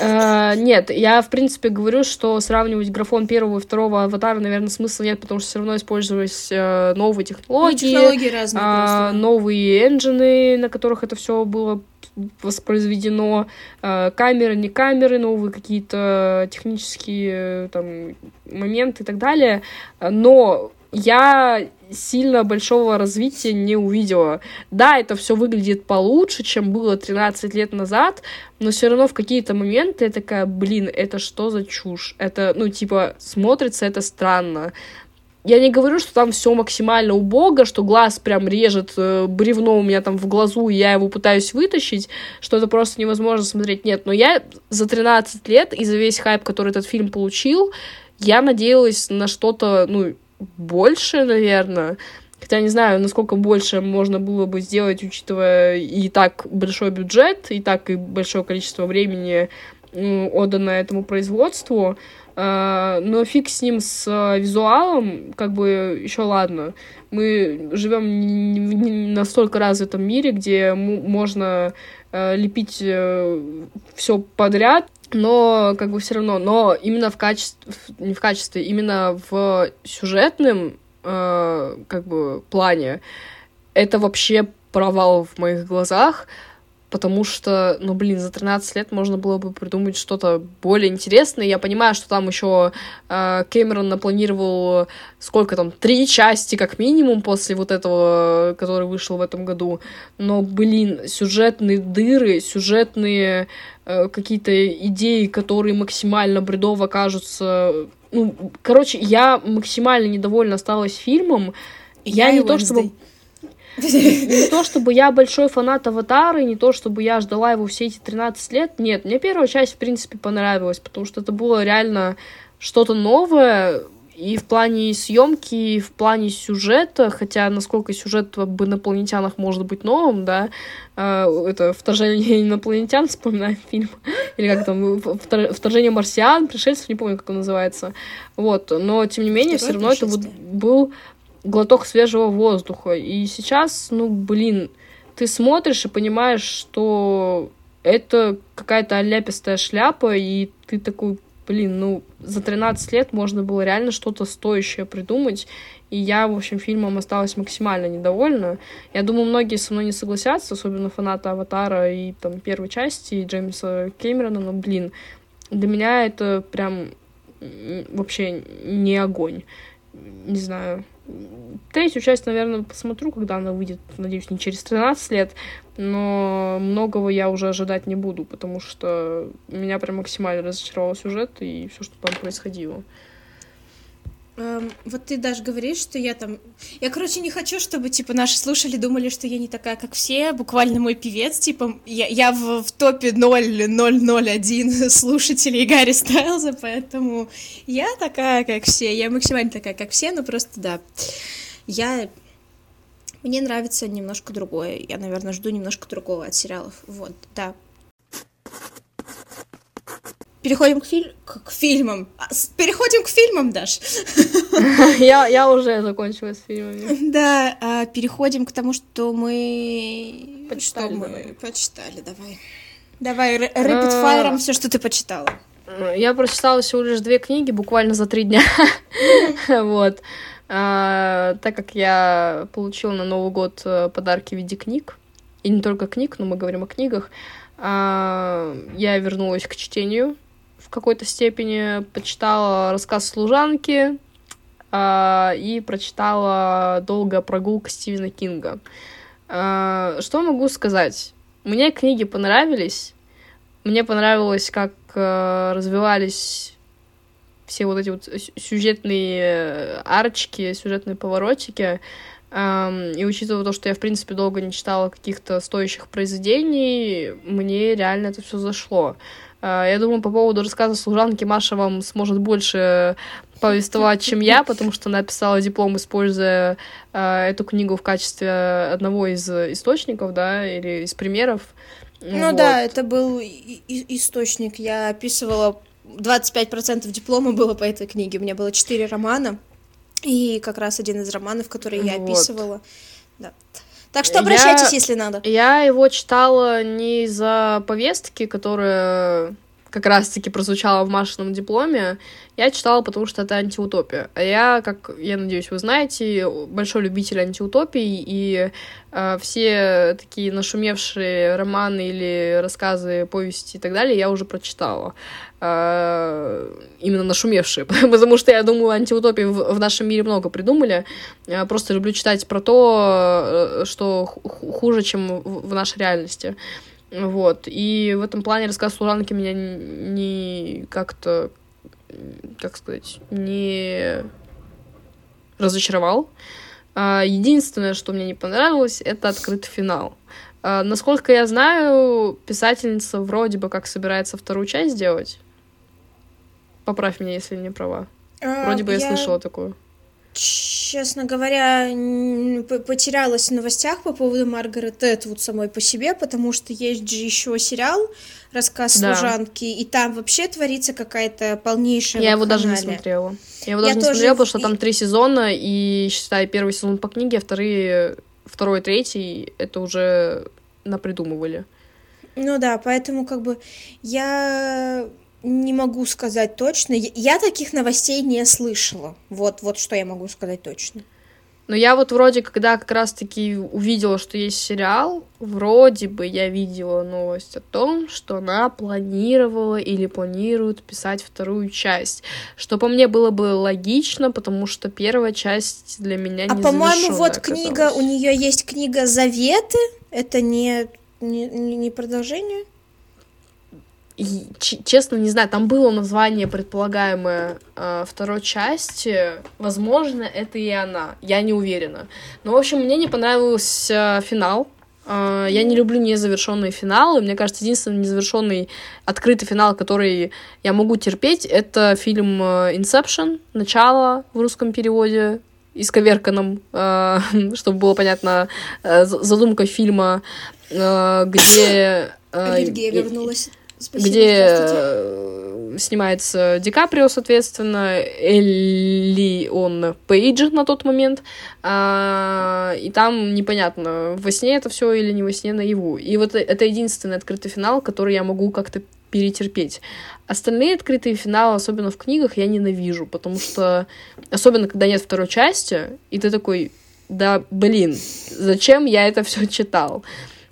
Э, нет, я, в принципе, говорю, что сравнивать графон первого и второго Аватара, наверное, смысла нет, потому что все равно использовались э, новые технологии. Ну, технологии разные э, Новые энджины, на которых это все было воспроизведено, э, камеры, не камеры, новые какие-то технические э, там моменты и так далее, но я сильно большого развития не увидела. Да, это все выглядит получше, чем было 13 лет назад, но все равно в какие-то моменты я такая, блин, это что за чушь? Это, ну, типа, смотрится это странно. Я не говорю, что там все максимально убого, что глаз прям режет э, бревно у меня там в глазу, и я его пытаюсь вытащить, что это просто невозможно смотреть. Нет, но я за 13 лет и за весь хайп, который этот фильм получил, я надеялась на что-то, ну, больше, наверное. Хотя не знаю, насколько больше можно было бы сделать, учитывая и так большой бюджет, и так и большое количество времени отдано этому производству. А, но фиг с ним, с а, визуалом, как бы еще ладно. Мы живем не в настолько развитом мире, где можно а, лепить э, все подряд, но как бы все равно, но именно в качестве, не в качестве, именно в сюжетном как бы плане это вообще провал в моих глазах, потому что, ну, блин, за 13 лет можно было бы придумать что-то более интересное. Я понимаю, что там еще э, Кэмерон напланировал сколько там, три части как минимум после вот этого, который вышел в этом году. Но, блин, сюжетные дыры, сюжетные э, какие-то идеи, которые максимально бредово кажутся... Ну, короче, я максимально недовольна осталась фильмом. Я, я не то чтобы... Не то, чтобы я большой фанат Аватара, и не то, чтобы я ждала его все эти 13 лет. Нет, мне первая часть, в принципе, понравилась, потому что это было реально что-то новое, и в плане съемки, и в плане сюжета, хотя насколько сюжет об инопланетянах может быть новым, да, э, это вторжение инопланетян, вспоминаем фильм, или как там, вторжение марсиан, пришельцев, не помню, как он называется, вот, но тем не менее, все равно это вот был глоток свежего воздуха. И сейчас, ну, блин, ты смотришь и понимаешь, что это какая-то оляпистая шляпа, и ты такой, блин, ну, за 13 лет можно было реально что-то стоящее придумать, и я, в общем, фильмом осталась максимально недовольна. Я думаю, многие со мной не согласятся, особенно фанаты «Аватара» и там первой части, и Джеймса Кэмерона, но, блин, для меня это прям вообще не огонь. Не знаю, Третью часть, наверное, посмотрю, когда она выйдет, надеюсь, не через 13 лет, но многого я уже ожидать не буду, потому что меня прям максимально разочаровал сюжет и все, что там происходило. Эм, вот ты даже говоришь, что я там... Я, короче, не хочу, чтобы, типа, наши слушали думали, что я не такая, как все. Буквально мой певец, типа, я, я в, в топе 0,001 слушателей Гарри Стайлза, поэтому я такая, как все. Я максимально такая, как все, но просто, да. Я... Мне нравится немножко другое. Я, наверное, жду немножко другого от сериалов. Вот, да. Переходим к, филь... к, к фильмам. А, переходим к фильмам, Даш. Я, я уже закончила с фильмами. Да, а, переходим к тому, что мы... Почитали, что давай. мы почитали, давай. Давай, рэпид файром все, что ты почитала. Я прочитала всего лишь две книги буквально за три дня. Вот. А, так как я получила на Новый год э, подарки в виде книг, и не только книг, но мы говорим о книгах, а, я вернулась к чтению в какой-то степени, почитала рассказ служанки а, и прочитала «Долгая прогулка» Стивена Кинга. А, что могу сказать? Мне книги понравились. Мне понравилось, как э, развивались все вот эти вот сюжетные э, арочки, сюжетные поворотики. И учитывая то, что я, в принципе, долго не читала каких-то стоящих произведений, мне реально это все зашло. Э, я думаю, по поводу рассказа служанки Маша вам сможет больше повествовать, чем я, потому что она писала диплом, используя э, эту книгу в качестве одного из источников, да, или из примеров. Ну вот. да, это был источник. Я описывала 25% диплома было по этой книге. У меня было 4 романа. И как раз один из романов, который я вот. описывала. Да. Так что обращайтесь, я, если надо. Я его читала не из-за повестки, которая как раз-таки прозвучала в Машином дипломе, я читала, потому что это антиутопия. А я, как я надеюсь, вы знаете, большой любитель антиутопий, и э, все такие нашумевшие романы или рассказы, повести и так далее я уже прочитала. Э, именно нашумевшие, потому что я думаю, антиутопии в, в нашем мире много придумали. Я просто люблю читать про то, э, что хуже, чем в, в нашей реальности. Вот. И в этом плане рассказ служанки меня не как-то, как сказать, не разочаровал. А, единственное, что мне не понравилось, это открытый финал. А, насколько я знаю, писательница вроде бы как собирается вторую часть сделать. Поправь меня, если не права. А, вроде бы я слышала такую честно говоря, потерялась в новостях по поводу Маргарет Этвуд самой по себе, потому что есть же еще сериал «Рассказ да. служанки», и там вообще творится какая-то полнейшая Я его даже не смотрела. Я его даже Я не тоже... смотрела, потому что там три сезона, и, считай, первый сезон по книге, а вторые, второй, третий, это уже напридумывали. Ну да, поэтому как бы я не могу сказать точно. Я таких новостей не слышала. Вот, вот что я могу сказать точно. Но я вот вроде, когда как раз-таки увидела, что есть сериал, вроде бы я видела новость о том, что она планировала или планирует писать вторую часть. Что по мне было бы логично, потому что первая часть для меня а не А по-моему, вот оказалась. книга, у нее есть книга Заветы. Это не, не, не продолжение? Честно, не знаю, там было название предполагаемое э, второй части. Возможно, это и она. Я не уверена. Но, в общем, мне не понравился финал. Э, я не люблю незавершенные финалы. Мне кажется, единственный незавершенный открытый финал, который я могу терпеть, это фильм э, Inception, начало в русском переводе исковерканном, э, чтобы было понятно, э, задумка фильма, э, где... Э, Аллергия вернулась. Спасибо, где снимается Ди Каприо, соответственно, Элли он Пейдж на тот момент, а, и там непонятно, во сне это все или не во сне наяву. И вот это единственный открытый финал, который я могу как-то перетерпеть. Остальные открытые финалы, особенно в книгах, я ненавижу, потому что, особенно когда нет второй части, и ты такой, да, блин, зачем я это все читал?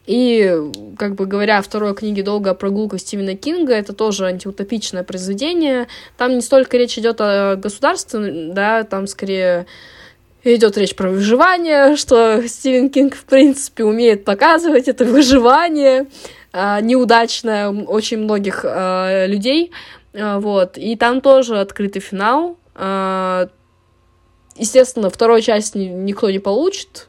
И, как бы говоря второй книге «Долгая прогулка» Стивена Кинга, это тоже антиутопичное произведение. Там не столько речь идет о государстве, да, там скорее идет речь про выживание, что Стивен Кинг, в принципе, умеет показывать это выживание э, неудачное очень многих э, людей. Э, вот. И там тоже открытый финал. Естественно, второй часть никто не получит,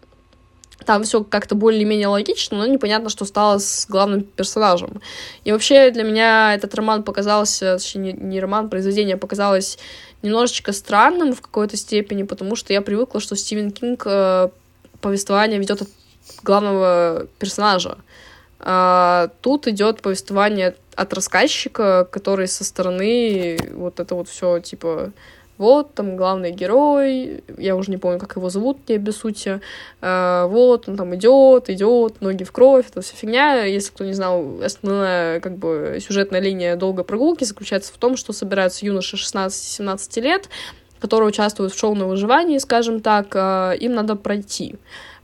там все как-то более-менее логично, но непонятно, что стало с главным персонажем. И вообще для меня этот роман показался, точнее, не роман, а произведение показалось немножечко странным в какой-то степени, потому что я привыкла, что Стивен Кинг э, повествование ведет от главного персонажа. А тут идет повествование от рассказчика, который со стороны вот это вот все типа вот, там главный герой, я уже не помню, как его зовут, не сути, э, вот, он там идет, идет, ноги в кровь, это вся фигня, если кто не знал, основная, как бы, сюжетная линия долгой прогулки заключается в том, что собираются юноши 16-17 лет, которые участвуют в шоу на выживании, скажем так, э, им надо пройти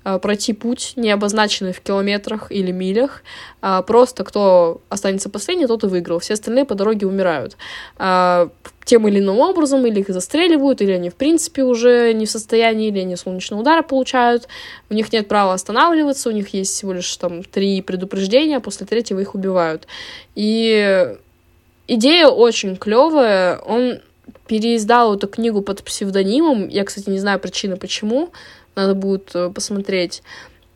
пройти путь, не обозначенный в километрах или милях. А просто кто останется последний, тот и выиграл. Все остальные по дороге умирают. А, тем или иным образом, или их застреливают, или они в принципе уже не в состоянии, или они солнечного удара получают. У них нет права останавливаться, у них есть всего лишь там три предупреждения, а после третьего их убивают. И идея очень клевая. Он переиздал эту книгу под псевдонимом. Я, кстати, не знаю причины, почему надо будет э, посмотреть.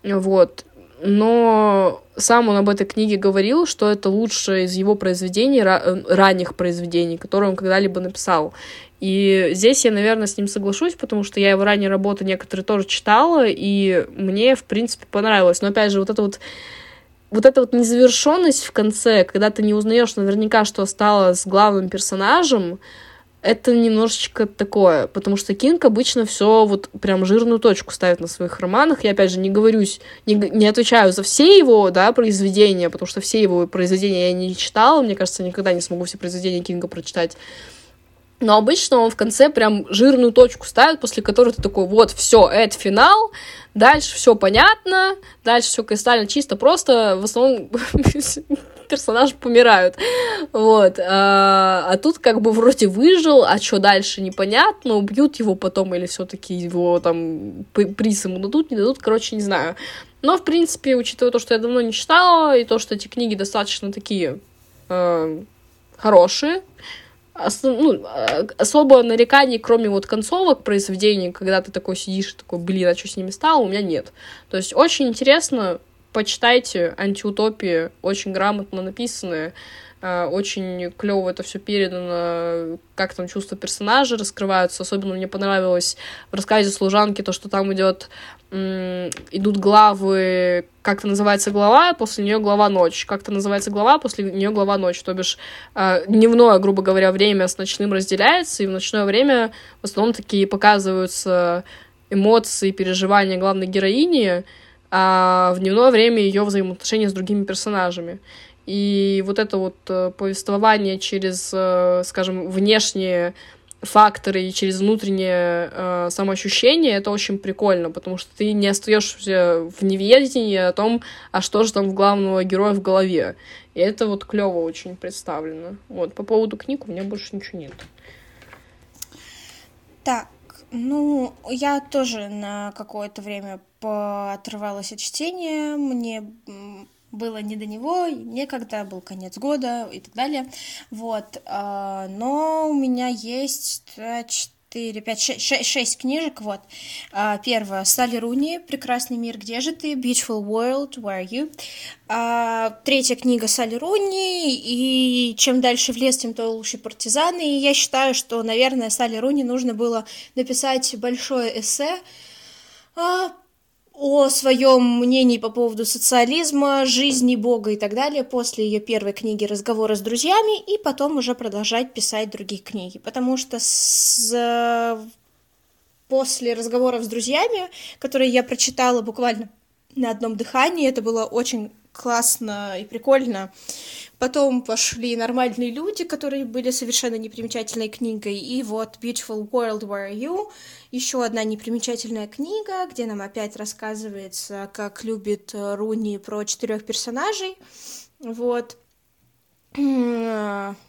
Вот. Но сам он об этой книге говорил, что это лучшее из его произведений, э, ранних произведений, которые он когда-либо написал. И здесь я, наверное, с ним соглашусь, потому что я его ранние работы некоторые тоже читала, и мне, в принципе, понравилось. Но, опять же, вот это вот вот эта вот незавершенность в конце, когда ты не узнаешь наверняка, что стало с главным персонажем, это немножечко такое, потому что Кинг обычно все вот прям жирную точку ставит на своих романах. Я опять же не говорюсь, не, не отвечаю за все его, да, произведения, потому что все его произведения я не читала. Мне кажется, никогда не смогу все произведения Кинга прочитать. Но обычно он в конце прям жирную точку ставит, после которой ты такой, вот, все, это финал, дальше все понятно, дальше все кристально чисто, просто в основном персонажи помирают. Вот. А, а тут как бы вроде выжил, а что дальше непонятно, убьют его потом или все-таки его там приз ему дадут, не дадут, короче, не знаю. Но, в принципе, учитывая то, что я давно не читала, и то, что эти книги достаточно такие э, хорошие, ну, а, особо нареканий, кроме вот концовок произведений, когда ты такой сидишь и такой, блин, а что с ними стало, у меня нет. То есть очень интересно, почитайте антиутопии, очень грамотно написанные, а, очень клево это все передано, как там чувства персонажа раскрываются. Особенно мне понравилось в рассказе служанки то, что там идет идут главы, как-то называется глава, после нее глава ночь, как-то называется глава, после нее глава ночь, то бишь э, дневное, грубо говоря, время с ночным разделяется, и в ночное время в основном такие показываются эмоции, переживания главной героини, а в дневное время ее взаимоотношения с другими персонажами. И вот это вот э, повествование через, э, скажем, внешние факторы и через внутреннее э, самоощущение, это очень прикольно, потому что ты не остаешься в неведении о том, а что же там в главного героя в голове. И это вот клево очень представлено. Вот, по поводу книг у меня больше ничего нет. Так, ну, я тоже на какое-то время поотрывалась от чтения. Мне было не до него, некогда, был конец года и так далее. Вот. А, но у меня есть 4, 5, 6, 6 книжек, вот. А, первая, Салли Руни, «Прекрасный мир, где же ты?» Beautiful World, Where are you? А, третья книга Салли Руни, и чем дальше в лес, тем то лучше партизаны, и я считаю, что, наверное, Салли Руни нужно было написать большое эссе, о своем мнении по поводу социализма, жизни Бога и так далее после ее первой книги «Разговоры с друзьями» и потом уже продолжать писать другие книги. Потому что с... после разговоров с друзьями, которые я прочитала буквально на одном дыхании, это было очень классно и прикольно. Потом пошли нормальные люди, которые были совершенно непримечательной книгой. И вот Beautiful World, Where Are You? Еще одна непримечательная книга, где нам опять рассказывается, как любит Руни про четырех персонажей. Вот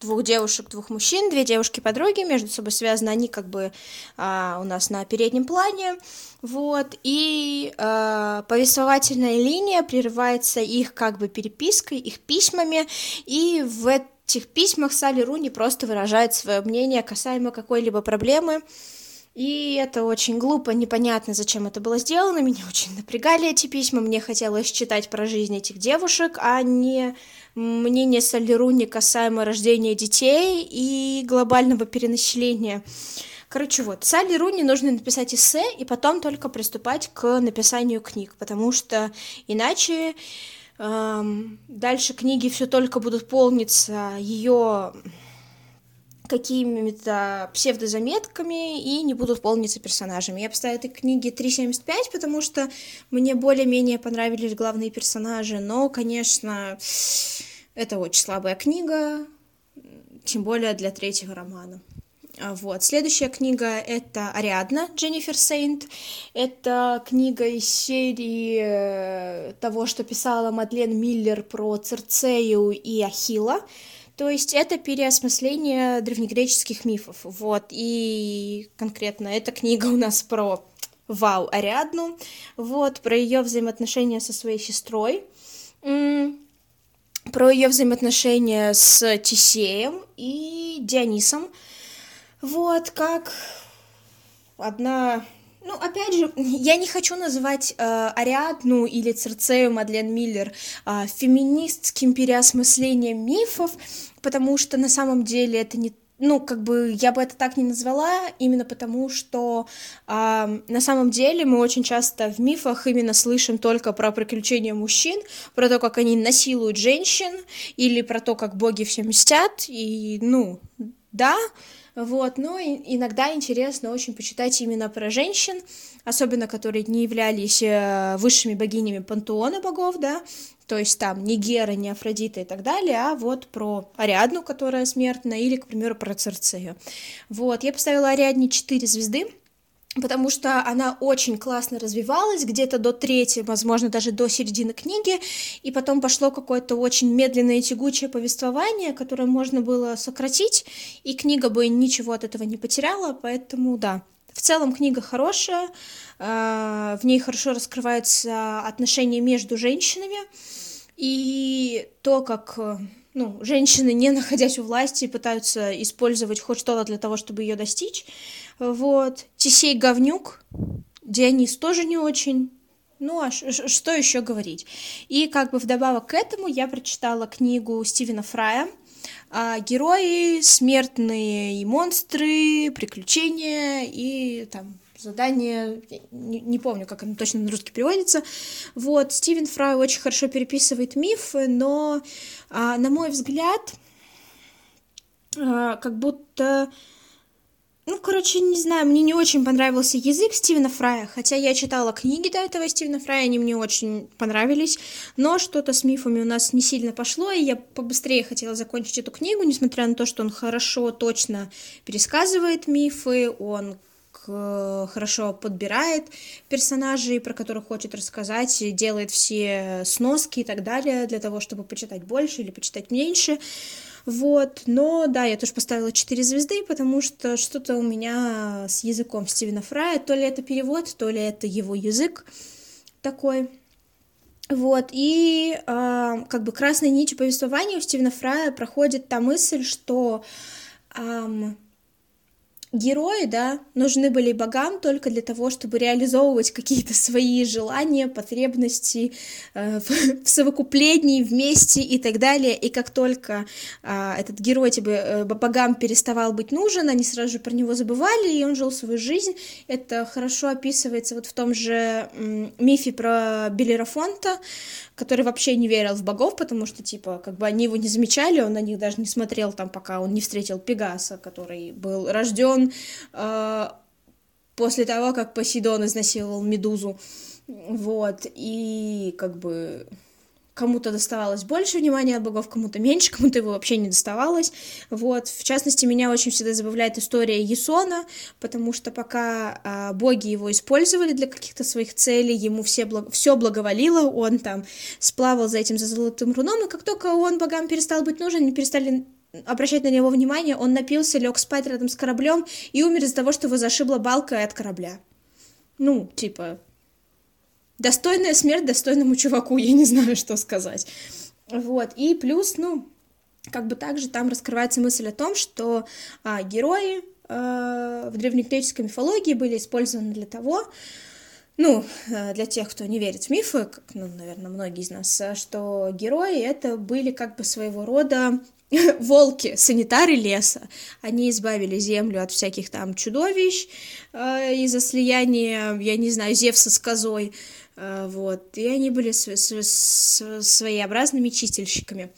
двух девушек, двух мужчин, две девушки-подруги, между собой связаны они как бы а, у нас на переднем плане, вот, и а, повествовательная линия прерывается их как бы перепиской, их письмами, и в этих письмах Салли Руни просто выражает свое мнение касаемо какой-либо проблемы, и это очень глупо, непонятно, зачем это было сделано. Меня очень напрягали эти письма. Мне хотелось читать про жизнь этих девушек, а не мнение Солеруни касаемо рождения детей и глобального перенаселения. Короче, вот, Салли Руни нужно написать эссе и потом только приступать к написанию книг, потому что иначе Дальше книги все только будут полниться ее какими-то псевдозаметками и не будут полниться персонажами. Я поставила этой книге 3.75, потому что мне более-менее понравились главные персонажи, но, конечно, это очень слабая книга, тем более для третьего романа. Вот. Следующая книга — это «Ариадна» Дженнифер Сейнт. Это книга из серии э, того, что писала Мадлен Миллер про Церцею и Ахила. То есть это переосмысление древнегреческих мифов. Вот. И конкретно эта книга у нас про Вау Ариадну, вот, про ее взаимоотношения со своей сестрой, про ее взаимоотношения с Тисеем и Дионисом, вот, как одна ну, опять же, я не хочу называть э, Ариадну или Церцею Мадлен Миллер э, феминистским переосмыслением мифов, потому что на самом деле это не ну, как бы я бы это так не назвала, именно потому что э, на самом деле мы очень часто в мифах именно слышим только про приключения мужчин, про то, как они насилуют женщин, или про то, как боги все мстят, и, ну, да, вот, но иногда интересно очень почитать именно про женщин, особенно которые не являлись э, высшими богинями пантеона богов, да, то есть там не Гера, не Афродита и так далее, а вот про Ариадну, которая смертна, или, к примеру, про Церцею. Вот, я поставила Ариадне 4 звезды, потому что она очень классно развивалась, где-то до третьей, возможно, даже до середины книги, и потом пошло какое-то очень медленное и тягучее повествование, которое можно было сократить, и книга бы ничего от этого не потеряла, поэтому да. В целом книга хорошая, э, в ней хорошо раскрываются отношения между женщинами, и то, как ну, женщины, не находясь у власти, пытаются использовать хоть что-то для того, чтобы ее достичь. Вот. Тисей говнюк, Дионис тоже не очень. Ну, а что еще говорить? И как бы вдобавок к этому я прочитала книгу Стивена Фрая а, «Герои, смертные и монстры, приключения и там задание, не, не помню, как оно точно на русский переводится. Вот, Стивен Фрай очень хорошо переписывает мифы, но, а, на мой взгляд, а, как будто ну, короче, не знаю, мне не очень понравился язык Стивена Фрая, хотя я читала книги до этого Стивена Фрая, они мне очень понравились, но что-то с мифами у нас не сильно пошло, и я побыстрее хотела закончить эту книгу, несмотря на то, что он хорошо, точно пересказывает мифы, он хорошо подбирает персонажей, про которых хочет рассказать, делает все сноски и так далее для того, чтобы почитать больше или почитать меньше. Вот, но да, я тоже поставила 4 звезды, потому что что-то у меня с языком Стивена Фрая, то ли это перевод, то ли это его язык такой. Вот, и э, как бы красной нитью повествования у Стивена Фрая проходит та мысль, что э, герои, да, нужны были богам только для того, чтобы реализовывать какие-то свои желания, потребности э, в, в совокуплении, вместе и так далее. И как только э, этот герой тебе, э, богам переставал быть нужен, они сразу же про него забывали, и он жил свою жизнь. Это хорошо описывается вот в том же э, мифе про Белерафонта, который вообще не верил в богов, потому что, типа, как бы они его не замечали, он на них даже не смотрел там, пока он не встретил Пегаса, который был рожден э, после того, как Посейдон изнасиловал Медузу. Вот, и как бы кому-то доставалось больше внимания от богов, кому-то меньше, кому-то его вообще не доставалось. Вот, в частности, меня очень всегда забавляет история Есона, потому что пока а, боги его использовали для каких-то своих целей, ему все, благ... все благоволило, он там сплавал за этим за золотым руном, и как только он богам перестал быть нужен, они перестали обращать на него внимание, он напился, лег спать рядом с кораблем и умер из-за того, что его зашибла балка от корабля. Ну, типа, достойная смерть достойному чуваку, я не знаю, что сказать. Вот, и плюс, ну, как бы также там раскрывается мысль о том, что а, герои а, в древнегреческой мифологии были использованы для того, ну, а, для тех, кто не верит в мифы, как, ну, наверное, многие из нас, что герои это были как бы своего рода волки, санитары леса. Они избавили землю от всяких там чудовищ э, из-за слияния, я не знаю, Зевса с козой. Э, вот. И они были с, с, с, своеобразными чистильщиками.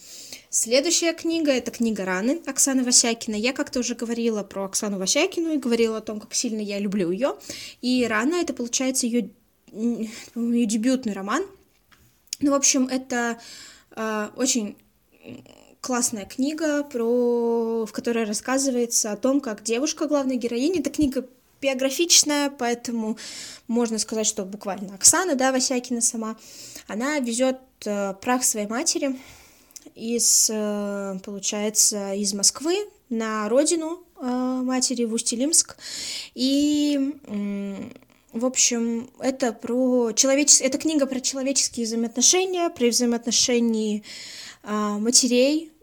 Следующая книга — это книга «Раны» Оксаны Васякина. Я как-то уже говорила про Оксану Васякину и говорила о том, как сильно я люблю ее. И «Рана» — это, получается, ее, ее дебютный роман. Ну, в общем, это э, очень классная книга, про... в которой рассказывается о том, как девушка, главной героиня, это книга биографичная, поэтому можно сказать, что буквально Оксана, да, Васякина сама, она везет э, прах своей матери из, э, получается, из Москвы на родину э, матери в Усть-Илимск. И, в общем, это про человеческие, это книга про человеческие взаимоотношения, про взаимоотношения э,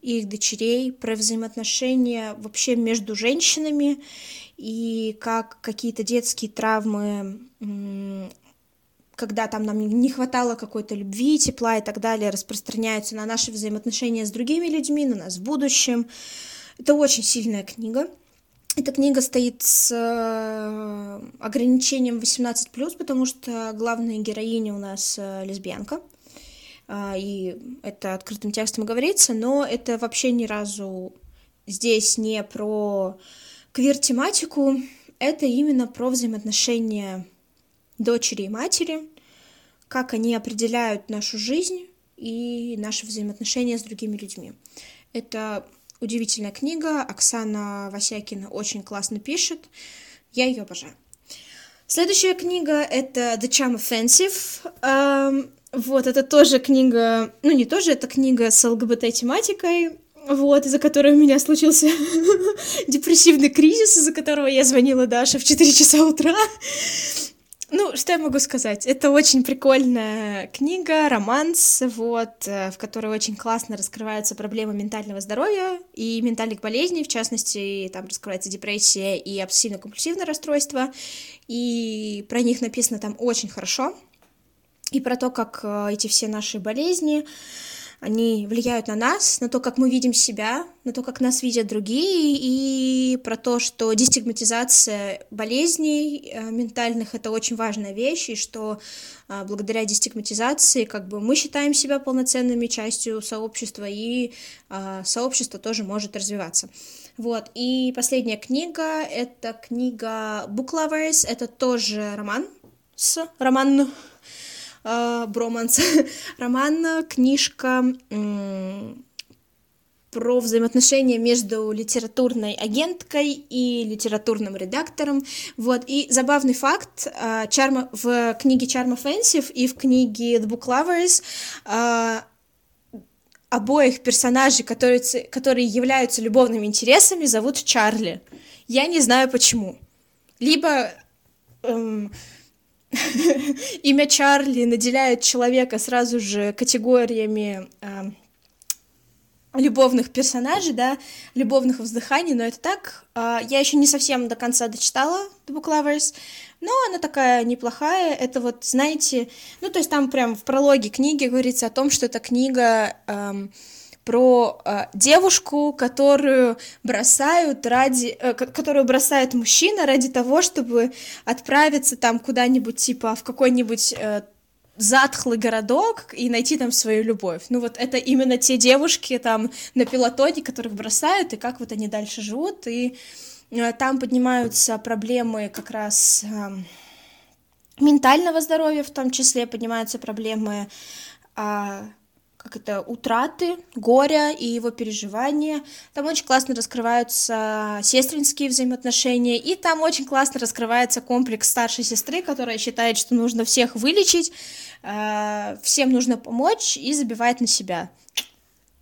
матерей, их дочерей, про взаимоотношения вообще между женщинами и как какие-то детские травмы, когда там нам не хватало какой-то любви, тепла и так далее, распространяются на наши взаимоотношения с другими людьми, на нас в будущем. Это очень сильная книга. Эта книга стоит с э, ограничением 18+, потому что главная героиня у нас э, лесбиянка. А, и это открытым текстом говорится, но это вообще ни разу здесь не про квир-тематику, это именно про взаимоотношения дочери и матери, как они определяют нашу жизнь и наши взаимоотношения с другими людьми. Это удивительная книга, Оксана Васякина очень классно пишет, я ее обожаю. Следующая книга — это The Charm Offensive. Вот, это тоже книга, ну не тоже, это книга с ЛГБТ-тематикой, вот, из-за которой у меня случился депрессивный кризис, из-за которого я звонила Даше в 4 часа утра. Ну, что я могу сказать? Это очень прикольная книга, романс, вот, э, в которой очень классно раскрываются проблемы ментального здоровья и ментальных болезней, в частности, там раскрывается депрессия и обсессивно-компульсивное расстройство, и про них написано там очень хорошо, и про то, как э, эти все наши болезни, они влияют на нас, на то, как мы видим себя, на то, как нас видят другие, и про то, что дестигматизация болезней э, ментальных — это очень важная вещь, и что э, благодаря дестигматизации как бы мы считаем себя полноценными частью сообщества, и сообщество тоже может развиваться. Вот, и последняя книга — это книга Book Lovers, это тоже роман с роман Броманс, роман, книжка про взаимоотношения между литературной агенткой и литературным редактором. Вот. И забавный факт, э, Charm, в книге Charm Offensive и в книге The Book Lovers э, обоих персонажей, которые, которые являются любовными интересами, зовут Чарли. Я не знаю почему. Либо эм, имя Чарли наделяет человека сразу же категориями э, любовных персонажей, да, любовных вздыханий, но это так. Э, я еще не совсем до конца дочитала The Book Lovers, но она такая неплохая. Это вот, знаете, ну, то есть там прям в прологе книги говорится о том, что эта книга... Э, про э, девушку, которую бросают ради, э, которую бросает мужчина ради того, чтобы отправиться там куда-нибудь типа в какой-нибудь э, затхлый городок и найти там свою любовь. Ну вот это именно те девушки там на пилотоне, которых бросают, и как вот они дальше живут, и э, там поднимаются проблемы как раз э, ментального здоровья, в том числе поднимаются проблемы э, как это, утраты, горя и его переживания. Там очень классно раскрываются сестринские взаимоотношения, и там очень классно раскрывается комплекс старшей сестры, которая считает, что нужно всех вылечить, э, всем нужно помочь и забивает на себя.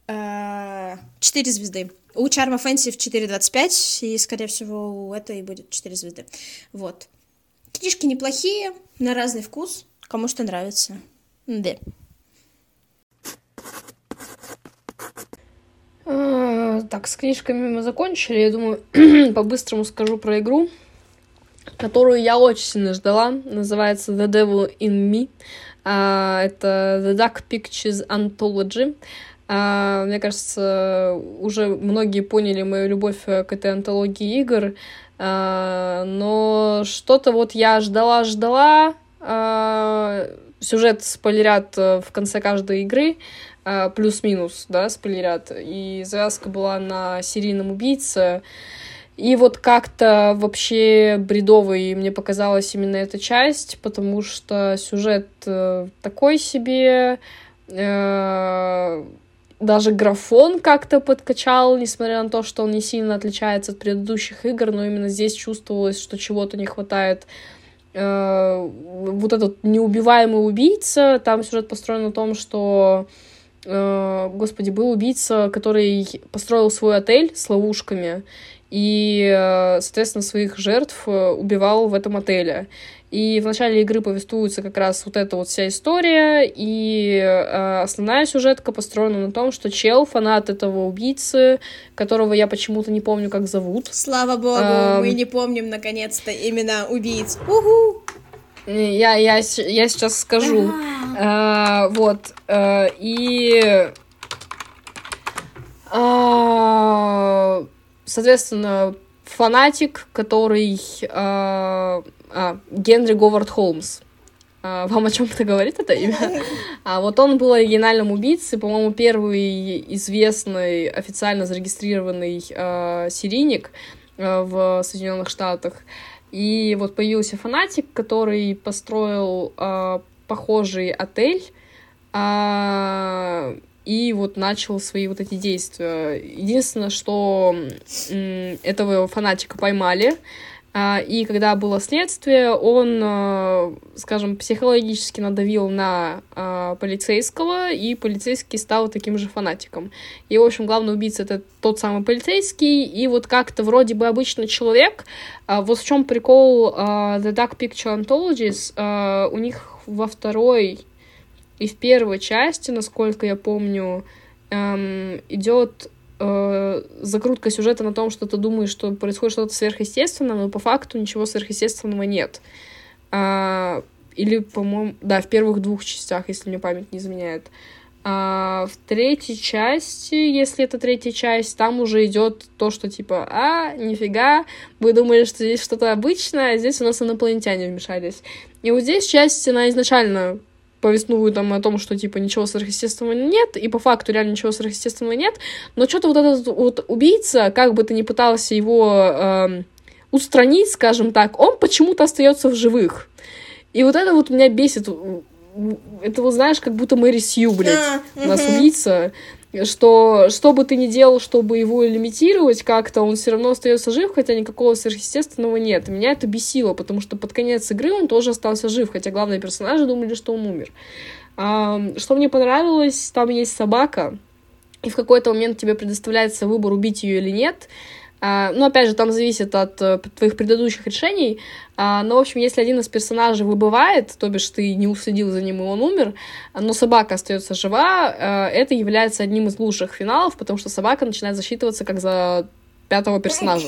Э, четыре звезды. У Charm Offensive 4.25, и, скорее всего, у этой будет 4 звезды. Вот. Книжки неплохие, на разный вкус, кому что нравится. Да. А, так, с книжками мы закончили. Я думаю, по-быстрому скажу про игру, которую я очень сильно ждала. Называется The Devil in Me. А, это The Dark Pictures Anthology. А, мне кажется, уже многие поняли мою любовь к этой антологии игр. Но что-то вот я ждала-ждала. Сюжет спойлерят в конце каждой игры. Плюс-минус, да, спойлерят. И завязка была на серийном убийце. И вот как-то вообще бредовой мне показалась именно эта часть, потому что сюжет э, такой себе, э, даже графон как-то подкачал, несмотря на то, что он не сильно отличается от предыдущих игр, но именно здесь чувствовалось, что чего-то не хватает. Э, вот этот неубиваемый убийца, там сюжет построен на том, что господи, был убийца, который построил свой отель с ловушками, и, э, соответственно, своих жертв э, убивал в этом отеле. И в начале игры повествуется как раз вот эта вот вся история, и э, основная сюжетка построена на том, что чел, фанат этого убийцы, которого я почему-то не помню, как зовут. Слава богу, э, мы не помним, наконец-то, именно убийц. Угу! Я, я, я сейчас скажу. Э, вот. Э, и... Э, соответственно, фанатик, который... Э, а, Генри Говард Холмс. А, вам о чем это говорит это имя? А вот он был оригинальным убийцей, по-моему, первый известный официально зарегистрированный э, серийник э, в Соединенных Штатах. И вот появился фанатик, который построил э, похожий отель. Э, и вот начал свои вот эти действия. Единственное, что этого фанатика поймали, и когда было следствие, он, а, скажем, психологически надавил на а, полицейского, и полицейский стал таким же фанатиком. И, в общем, главный убийца — это тот самый полицейский, и вот как-то вроде бы обычный человек. Вот в чем прикол The Dark Picture Anthologies. У них во второй и в первой части, насколько я помню, эм, идет э, закрутка сюжета на том, что ты думаешь, что происходит что-то сверхъестественное, но по факту ничего сверхъестественного нет. А, или, по-моему, да, в первых двух частях, если мне память не изменяет. А в третьей части, если это третья часть, там уже идет то, что типа, а, нифига, вы думали, что здесь что-то обычное, а здесь у нас инопланетяне вмешались. И вот здесь часть, она изначально повествуют там о том, что, типа, ничего сверхъестественного нет, и по факту реально ничего сверхъестественного нет, но что-то вот этот вот убийца, как бы ты ни пытался его э, устранить, скажем так, он почему-то остается в живых. И вот это вот меня бесит. Это, вот знаешь, как будто Мэри Сью, блядь, у нас убийца, что что бы ты ни делал, чтобы его лимитировать как-то, он все равно остается жив, хотя никакого сверхъестественного нет. Меня это бесило, потому что под конец игры он тоже остался жив, хотя главные персонажи думали, что он умер. А, что мне понравилось, там есть собака, и в какой-то момент тебе предоставляется выбор, убить ее или нет. А, ну, опять же, там зависит от uh, твоих предыдущих решений. А, но, в общем, если один из персонажей выбывает, то бишь ты не уследил за ним, и он умер, но собака остается жива, uh, это является одним из лучших финалов, потому что собака начинает засчитываться как за пятого персонажа.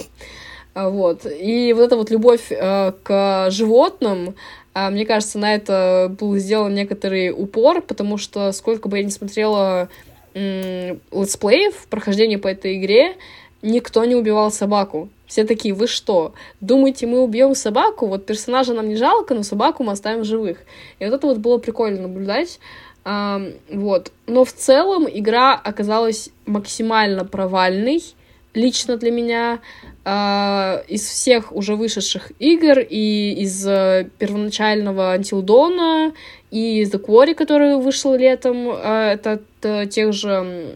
Вот. И вот эта вот любовь э, к животным, э, мне кажется, на это был сделан некоторый упор, потому что сколько бы я ни смотрела э, летсплеев, прохождение по этой игре, никто не убивал собаку. Все такие, вы что, думаете, мы убьем собаку? Вот персонажа нам не жалко, но собаку мы оставим живых. И вот это вот было прикольно наблюдать. А, вот. Но в целом игра оказалась максимально провальной лично для меня из всех уже вышедших игр и из э, первоначального Dawn и из The Quarry, который вышел летом, э, это от тех же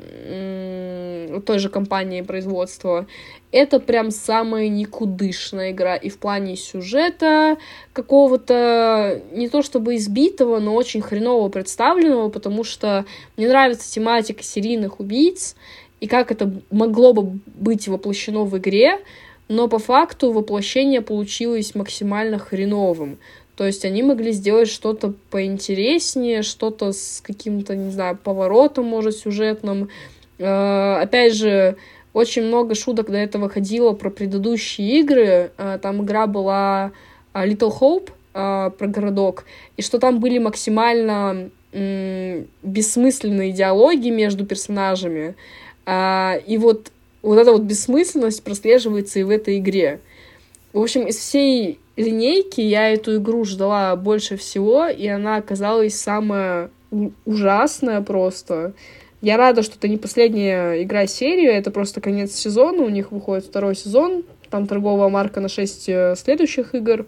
той же компании производства. Это прям самая никудышная игра и в плане сюжета какого-то не то чтобы избитого, но очень хреново представленного, потому что мне нравится тематика серийных убийц, и как это могло бы быть воплощено в игре, но по факту воплощение получилось максимально хреновым. То есть они могли сделать что-то поинтереснее, что-то с каким-то, не знаю, поворотом, может, сюжетным. Э, опять же, очень много шуток до этого ходило про предыдущие игры. Э, там игра была э, Little Hope про городок, и что там были максимально бессмысленные диалоги между персонажами. А, и вот, вот эта вот бессмысленность прослеживается и в этой игре. В общем, из всей линейки я эту игру ждала больше всего, и она оказалась самая ужасная просто. Я рада, что это не последняя игра серии, это просто конец сезона, у них выходит второй сезон, там торговая марка на 6 э, следующих игр.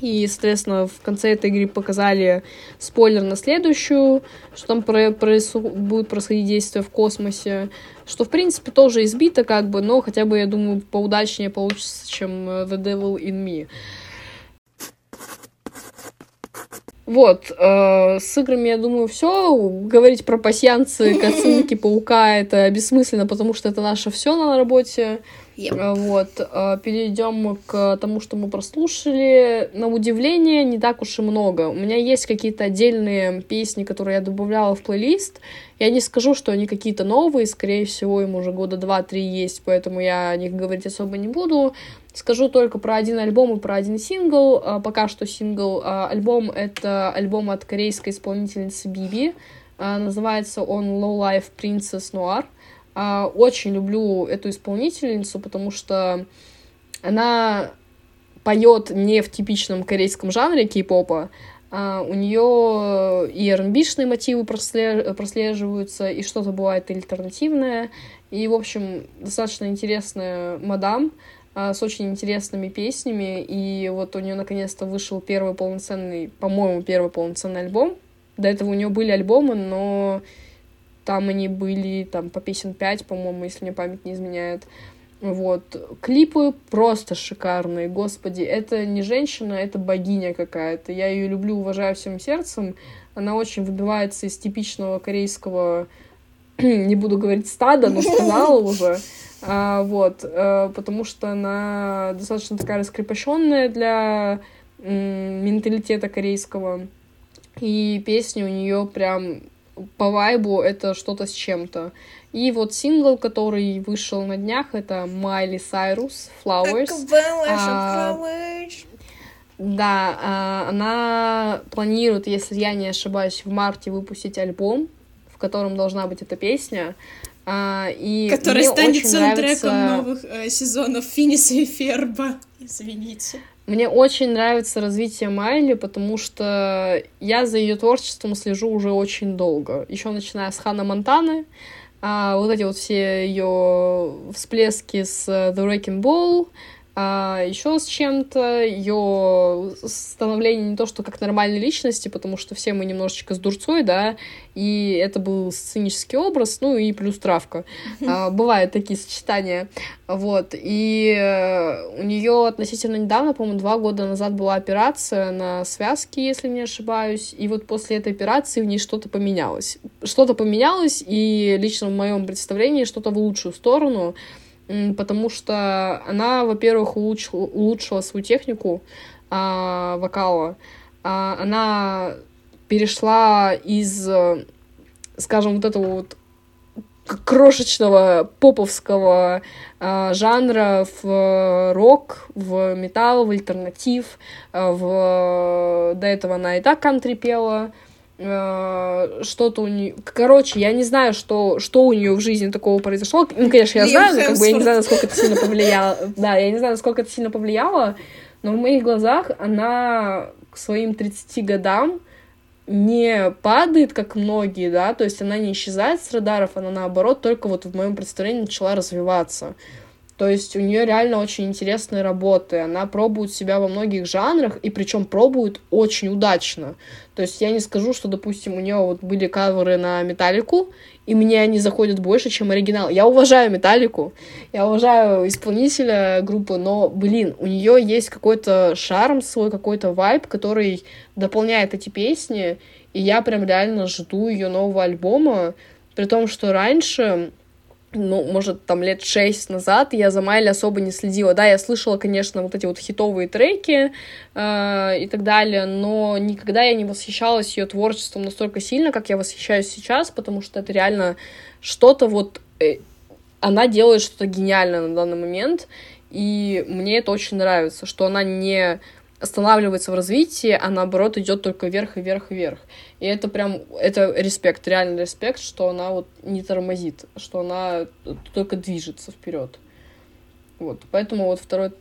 И, соответственно, в конце этой игры показали спойлер на следующую, что там про проис будет происходить действие в космосе, что, в принципе, тоже избито, как бы, но хотя бы, я думаю, поудачнее получится, чем э, The Devil in Me. Вот, э, с играми, я думаю, все. Говорить про пассианцы, косынки, паука это бессмысленно, потому что это наше все на работе. Yep. Вот, э, перейдем к тому, что мы прослушали. На удивление, не так уж и много. У меня есть какие-то отдельные песни, которые я добавляла в плейлист. Я не скажу, что они какие-то новые, скорее всего, им уже года два-три есть, поэтому я о них говорить особо не буду. Скажу только про один альбом и про один сингл. Э, пока что сингл. Э, альбом — это альбом от корейской исполнительницы Биби. Называется он Low Life Princess Noir. А, очень люблю эту исполнительницу, потому что она поет не в типичном корейском жанре кей-попа, а у нее и R&B-шные мотивы прослеживаются, и что-то бывает альтернативное. И, в общем, достаточно интересная мадам а, с очень интересными песнями. И вот у нее наконец-то вышел первый полноценный, по-моему, первый полноценный альбом. До этого у нее были альбомы, но там они были там по песен 5, по-моему, если мне память не изменяет. Вот. Клипы просто шикарные, господи. Это не женщина, это богиня какая-то. Я ее люблю, уважаю всем сердцем. Она очень выбивается из типичного корейского, не буду говорить стада, но сказала уже. А, вот, а, потому что она достаточно такая раскрепощенная для менталитета корейского. И песни у нее прям по вайбу это что-то с чем-то. И вот сингл, который вышел на днях, это Майли Сайрус Flowers. А, да, а, она планирует, если я не ошибаюсь, в марте выпустить альбом, в котором должна быть эта песня. А, и Который станет саундтреком нравится... новых э, сезонов Финиса и Ферба. Извините. Мне очень нравится развитие Майли, потому что я за ее творчеством слежу уже очень долго. Еще начиная с Хана Монтаны, а, вот эти вот все ее всплески с The Wrecking Ball, а, еще с чем-то, ее становление не то, что как нормальной личности, потому что все мы немножечко с дурцой, да, и это был сценический образ, ну и плюс травка. А, бывают такие сочетания, вот, и э, у нее относительно недавно, по-моему, два года назад была операция на связке, если не ошибаюсь, и вот после этой операции в ней что-то поменялось. Что-то поменялось, и лично в моем представлении что-то в лучшую сторону, потому что она, во-первых, улучшила, улучшила свою технику а, вокала. А, она перешла из, скажем, вот этого вот крошечного поповского э, жанра в рок, в металл, в альтернатив. Э, в... До этого она и так кантри пела. Э, что-то у нее... Короче, я не знаю, что, что у нее в жизни такого произошло. Ну, конечно, я знаю, но как бы я не знаю, насколько это сильно повлияло. Да, я не знаю, насколько это сильно повлияло, но в моих глазах она к своим 30 годам не падает, как многие, да, то есть она не исчезает с радаров, она наоборот только вот в моем представлении начала развиваться. То есть у нее реально очень интересные работы. Она пробует себя во многих жанрах, и причем пробует очень удачно. То есть я не скажу, что, допустим, у нее вот были каверы на металлику, и мне они заходят больше, чем оригинал. Я уважаю металлику, я уважаю исполнителя группы, но, блин, у нее есть какой-то шарм свой, какой-то вайб, который дополняет эти песни, и я прям реально жду ее нового альбома, при том, что раньше ну, может, там лет шесть назад я за Майли особо не следила. Да, я слышала, конечно, вот эти вот хитовые треки э, и так далее, но никогда я не восхищалась ее творчеством настолько сильно, как я восхищаюсь сейчас, потому что это реально что-то вот... Э, она делает что-то гениальное на данный момент, и мне это очень нравится, что она не останавливается в развитии, а наоборот идет только вверх и вверх и вверх. И это прям, это респект, реальный респект, что она вот не тормозит, что она только движется вперед. Вот, поэтому вот второй,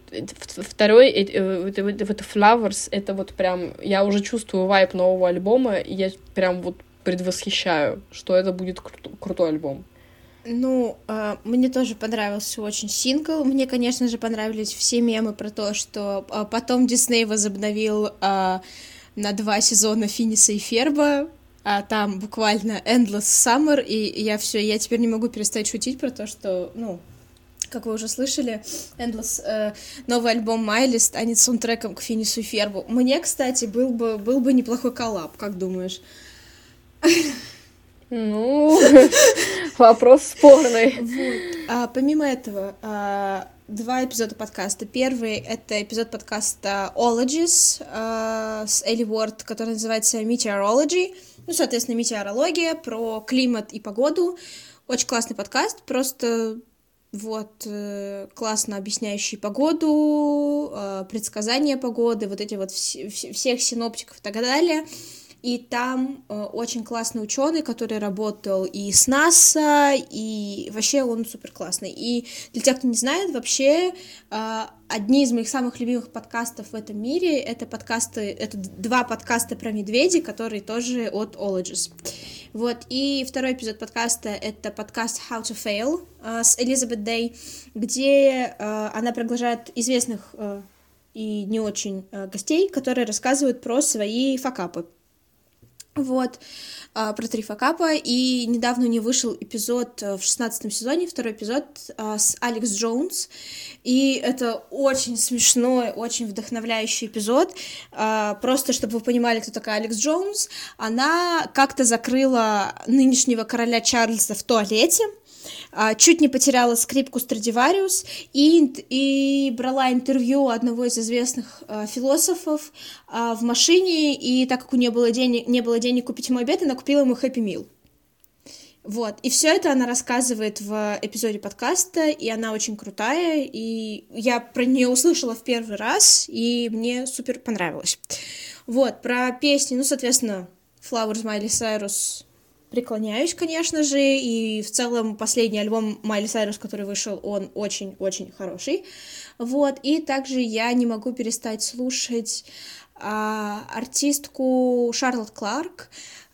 второй, это, это, Flowers, это вот прям, я уже чувствую вайп нового альбома, и я прям вот предвосхищаю, что это будет кру- крутой альбом. Ну, э, мне тоже понравился очень сингл. Мне, конечно же, понравились все мемы про то, что э, потом Дисней возобновил э, на два сезона Финиса и Ферба, а там буквально Endless Summer, и я все, я теперь не могу перестать шутить про то, что, ну, как вы уже слышали, Endless, э, новый альбом Майли станет саундтреком к Финису и Фербу. Мне, кстати, был бы, был бы неплохой коллаб, как думаешь? Ну, вопрос спорный. А, помимо этого, а, два эпизода подкаста. Первый — это эпизод подкаста Ologies а, с Элли Уорд, который называется Meteorology. Ну, соответственно, метеорология про климат и погоду. Очень классный подкаст, просто вот, э, классно объясняющий погоду, э, предсказания погоды, вот эти вот вс- всех синоптиков и так далее. И там э, очень классный ученый, который работал и с НАСА, и вообще он супер классный. И для тех, кто не знает, вообще э, одни из моих самых любимых подкастов в этом мире это подкасты, это два подкаста про медведей, которые тоже от Ologies. Вот, и второй эпизод подкаста — это подкаст How to Fail э, с Элизабет Дэй, где э, она приглашает известных и не очень гостей, которые рассказывают про свои факапы. Вот, а, про три факапа, и недавно не вышел эпизод э, в шестнадцатом сезоне, второй эпизод а, с Алекс Джонс, и это очень смешной, очень вдохновляющий эпизод, а, просто чтобы вы понимали, кто такая Алекс Джонс, она как-то закрыла нынешнего короля Чарльза в туалете, чуть не потеряла скрипку Страдивариус и, и брала интервью одного из известных э, философов э, в машине, и так как у нее было денег, не было денег купить ему обед, она купила ему Happy Meal. Вот, и все это она рассказывает в эпизоде подкаста, и она очень крутая, и я про нее услышала в первый раз, и мне супер понравилось. Вот, про песни, ну, соответственно, Flowers Miley Cyrus преклоняюсь, конечно же, и в целом последний альбом Майли Сайрус, который вышел, он очень-очень хороший, вот, и также я не могу перестать слушать а, артистку Шарлотт Кларк,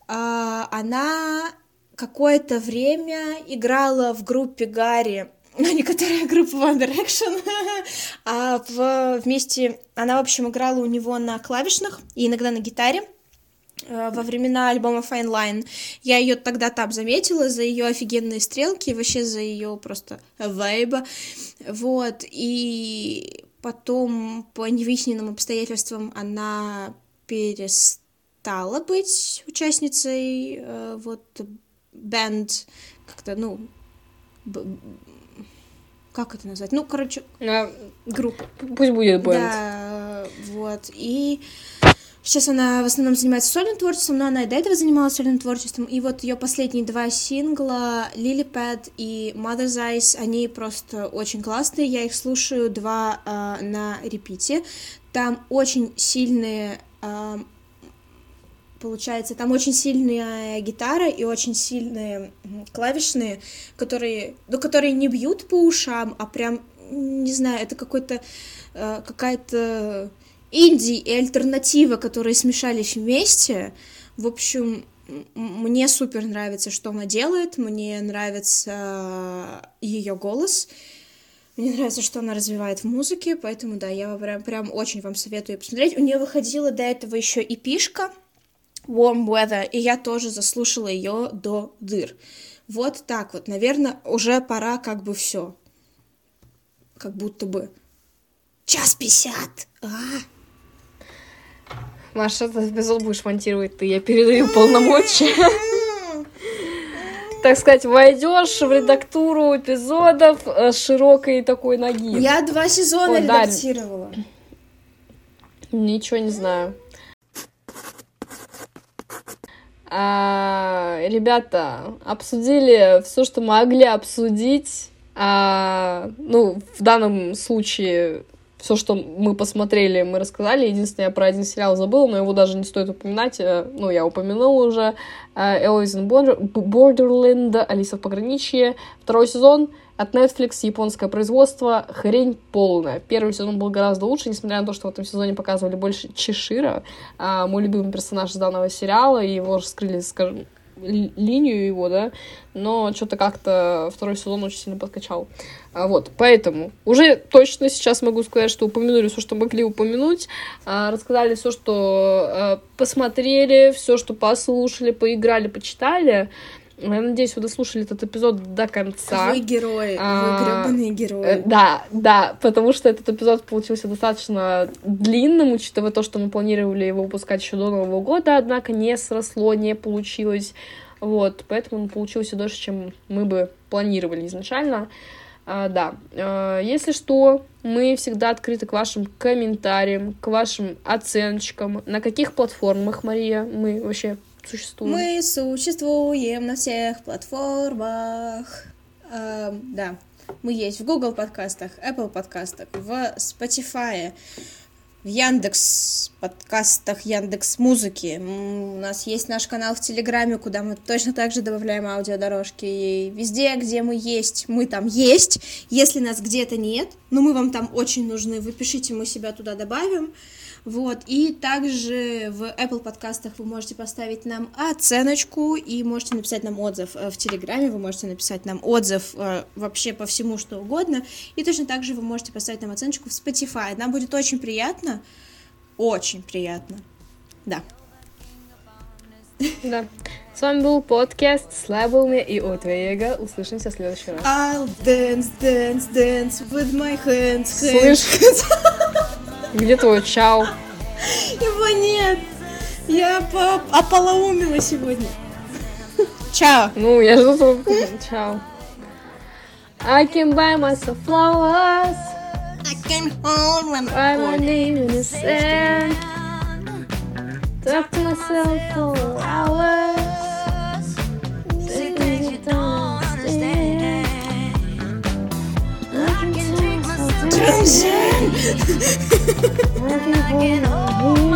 а, она какое-то время играла в группе Гарри ну, не которая группа One Direction, а в, вместе, она, в общем, играла у него на клавишных и иногда на гитаре, во времена альбома Fine Line. Я ее тогда там заметила за ее офигенные стрелки, вообще за ее просто вайба. Вот, и потом по невыясненным обстоятельствам она перестала быть участницей э, вот бенд как-то, ну, как это назвать? Ну, короче, а, группа. Пусть будет бенд. Да, вот, и Сейчас она в основном занимается сольным творчеством, но она и до этого занималась сольным творчеством. И вот ее последние два сингла, Lily Pad и Mother's Eyes, они просто очень классные. Я их слушаю два э, на репите. Там очень сильные э, получается, там очень сильная гитара и очень сильные клавишные, которые, ну, которые не бьют по ушам, а прям, не знаю, это какой-то, э, какая-то инди и альтернатива, которые смешались вместе. В общем, мне супер нравится, что она делает, мне нравится ее голос, мне нравится, что она развивает в музыке, поэтому да, я прям, прям очень вам советую посмотреть. У нее выходила до этого еще и пишка Warm Weather, и я тоже заслушала ее до дыр. Вот так вот, наверное, уже пора как бы все. Как будто бы час пятьдесят. А? Маша, этот эпизод будешь монтировать ты, я передаю полномочия. Так сказать, войдешь в редактуру эпизодов э, широкой такой ноги. Я два сезона редактировала. Ничего не знаю. А, ребята, обсудили все, что могли обсудить. А, ну, в данном случае все, что мы посмотрели, мы рассказали. Единственное, я про один сериал забыла, но его даже не стоит упоминать. Э, ну, я упомянула уже. Элвис Бордерленд, Алиса в пограничье. Второй сезон от Netflix, японское производство, хрень полная. Первый сезон был гораздо лучше, несмотря на то, что в этом сезоне показывали больше Чешира, а, мой любимый персонаж данного сериала, и его раскрыли, скажем, линию его, да, но что-то как-то второй сезон очень сильно подкачал. А, вот, поэтому уже точно сейчас могу сказать, что упомянули все, что могли упомянуть, а, рассказали все, что а, посмотрели, все, что послушали, поиграли, почитали. Я надеюсь, вы дослушали этот эпизод до конца. Вы герои, а, вы гребаные герои. Э, да, да, потому что этот эпизод получился достаточно длинным, учитывая то, что мы планировали его выпускать еще до Нового года, однако не сросло, не получилось. Вот, поэтому он получился дольше, чем мы бы планировали изначально. А, да, а, если что, мы всегда открыты к вашим комментариям, к вашим оценочкам. На каких платформах, Мария, мы вообще существуем? Мы существуем на всех платформах. Э, да, мы есть в Google подкастах, Apple подкастах, в Spotify, в Яндекс подкастах, Яндекс музыки. У нас есть наш канал в Телеграме, куда мы точно так же добавляем аудиодорожки. И везде, где мы есть, мы там есть. Если нас где-то нет, но мы вам там очень нужны, вы пишите, мы себя туда добавим. Вот, и также в Apple подкастах вы можете поставить нам оценочку и можете написать нам отзыв э, в Телеграме, вы можете написать нам отзыв э, вообще по всему, что угодно, и точно так же вы можете поставить нам оценочку в Spotify. Нам будет очень приятно, очень приятно, да. Да. С вами был подкаст с лейблами и от Вега. Услышимся в следующий раз. I'll dance, dance, dance with my hands. Слышь? Где твой чау? Его нет. Я по ополоумила сегодня. Чао. Ну, я жду чао. I can buy myself flowers. I can hold one. Write my name in the sand. Talk to myself for hours. Say things you don't understand. Jason!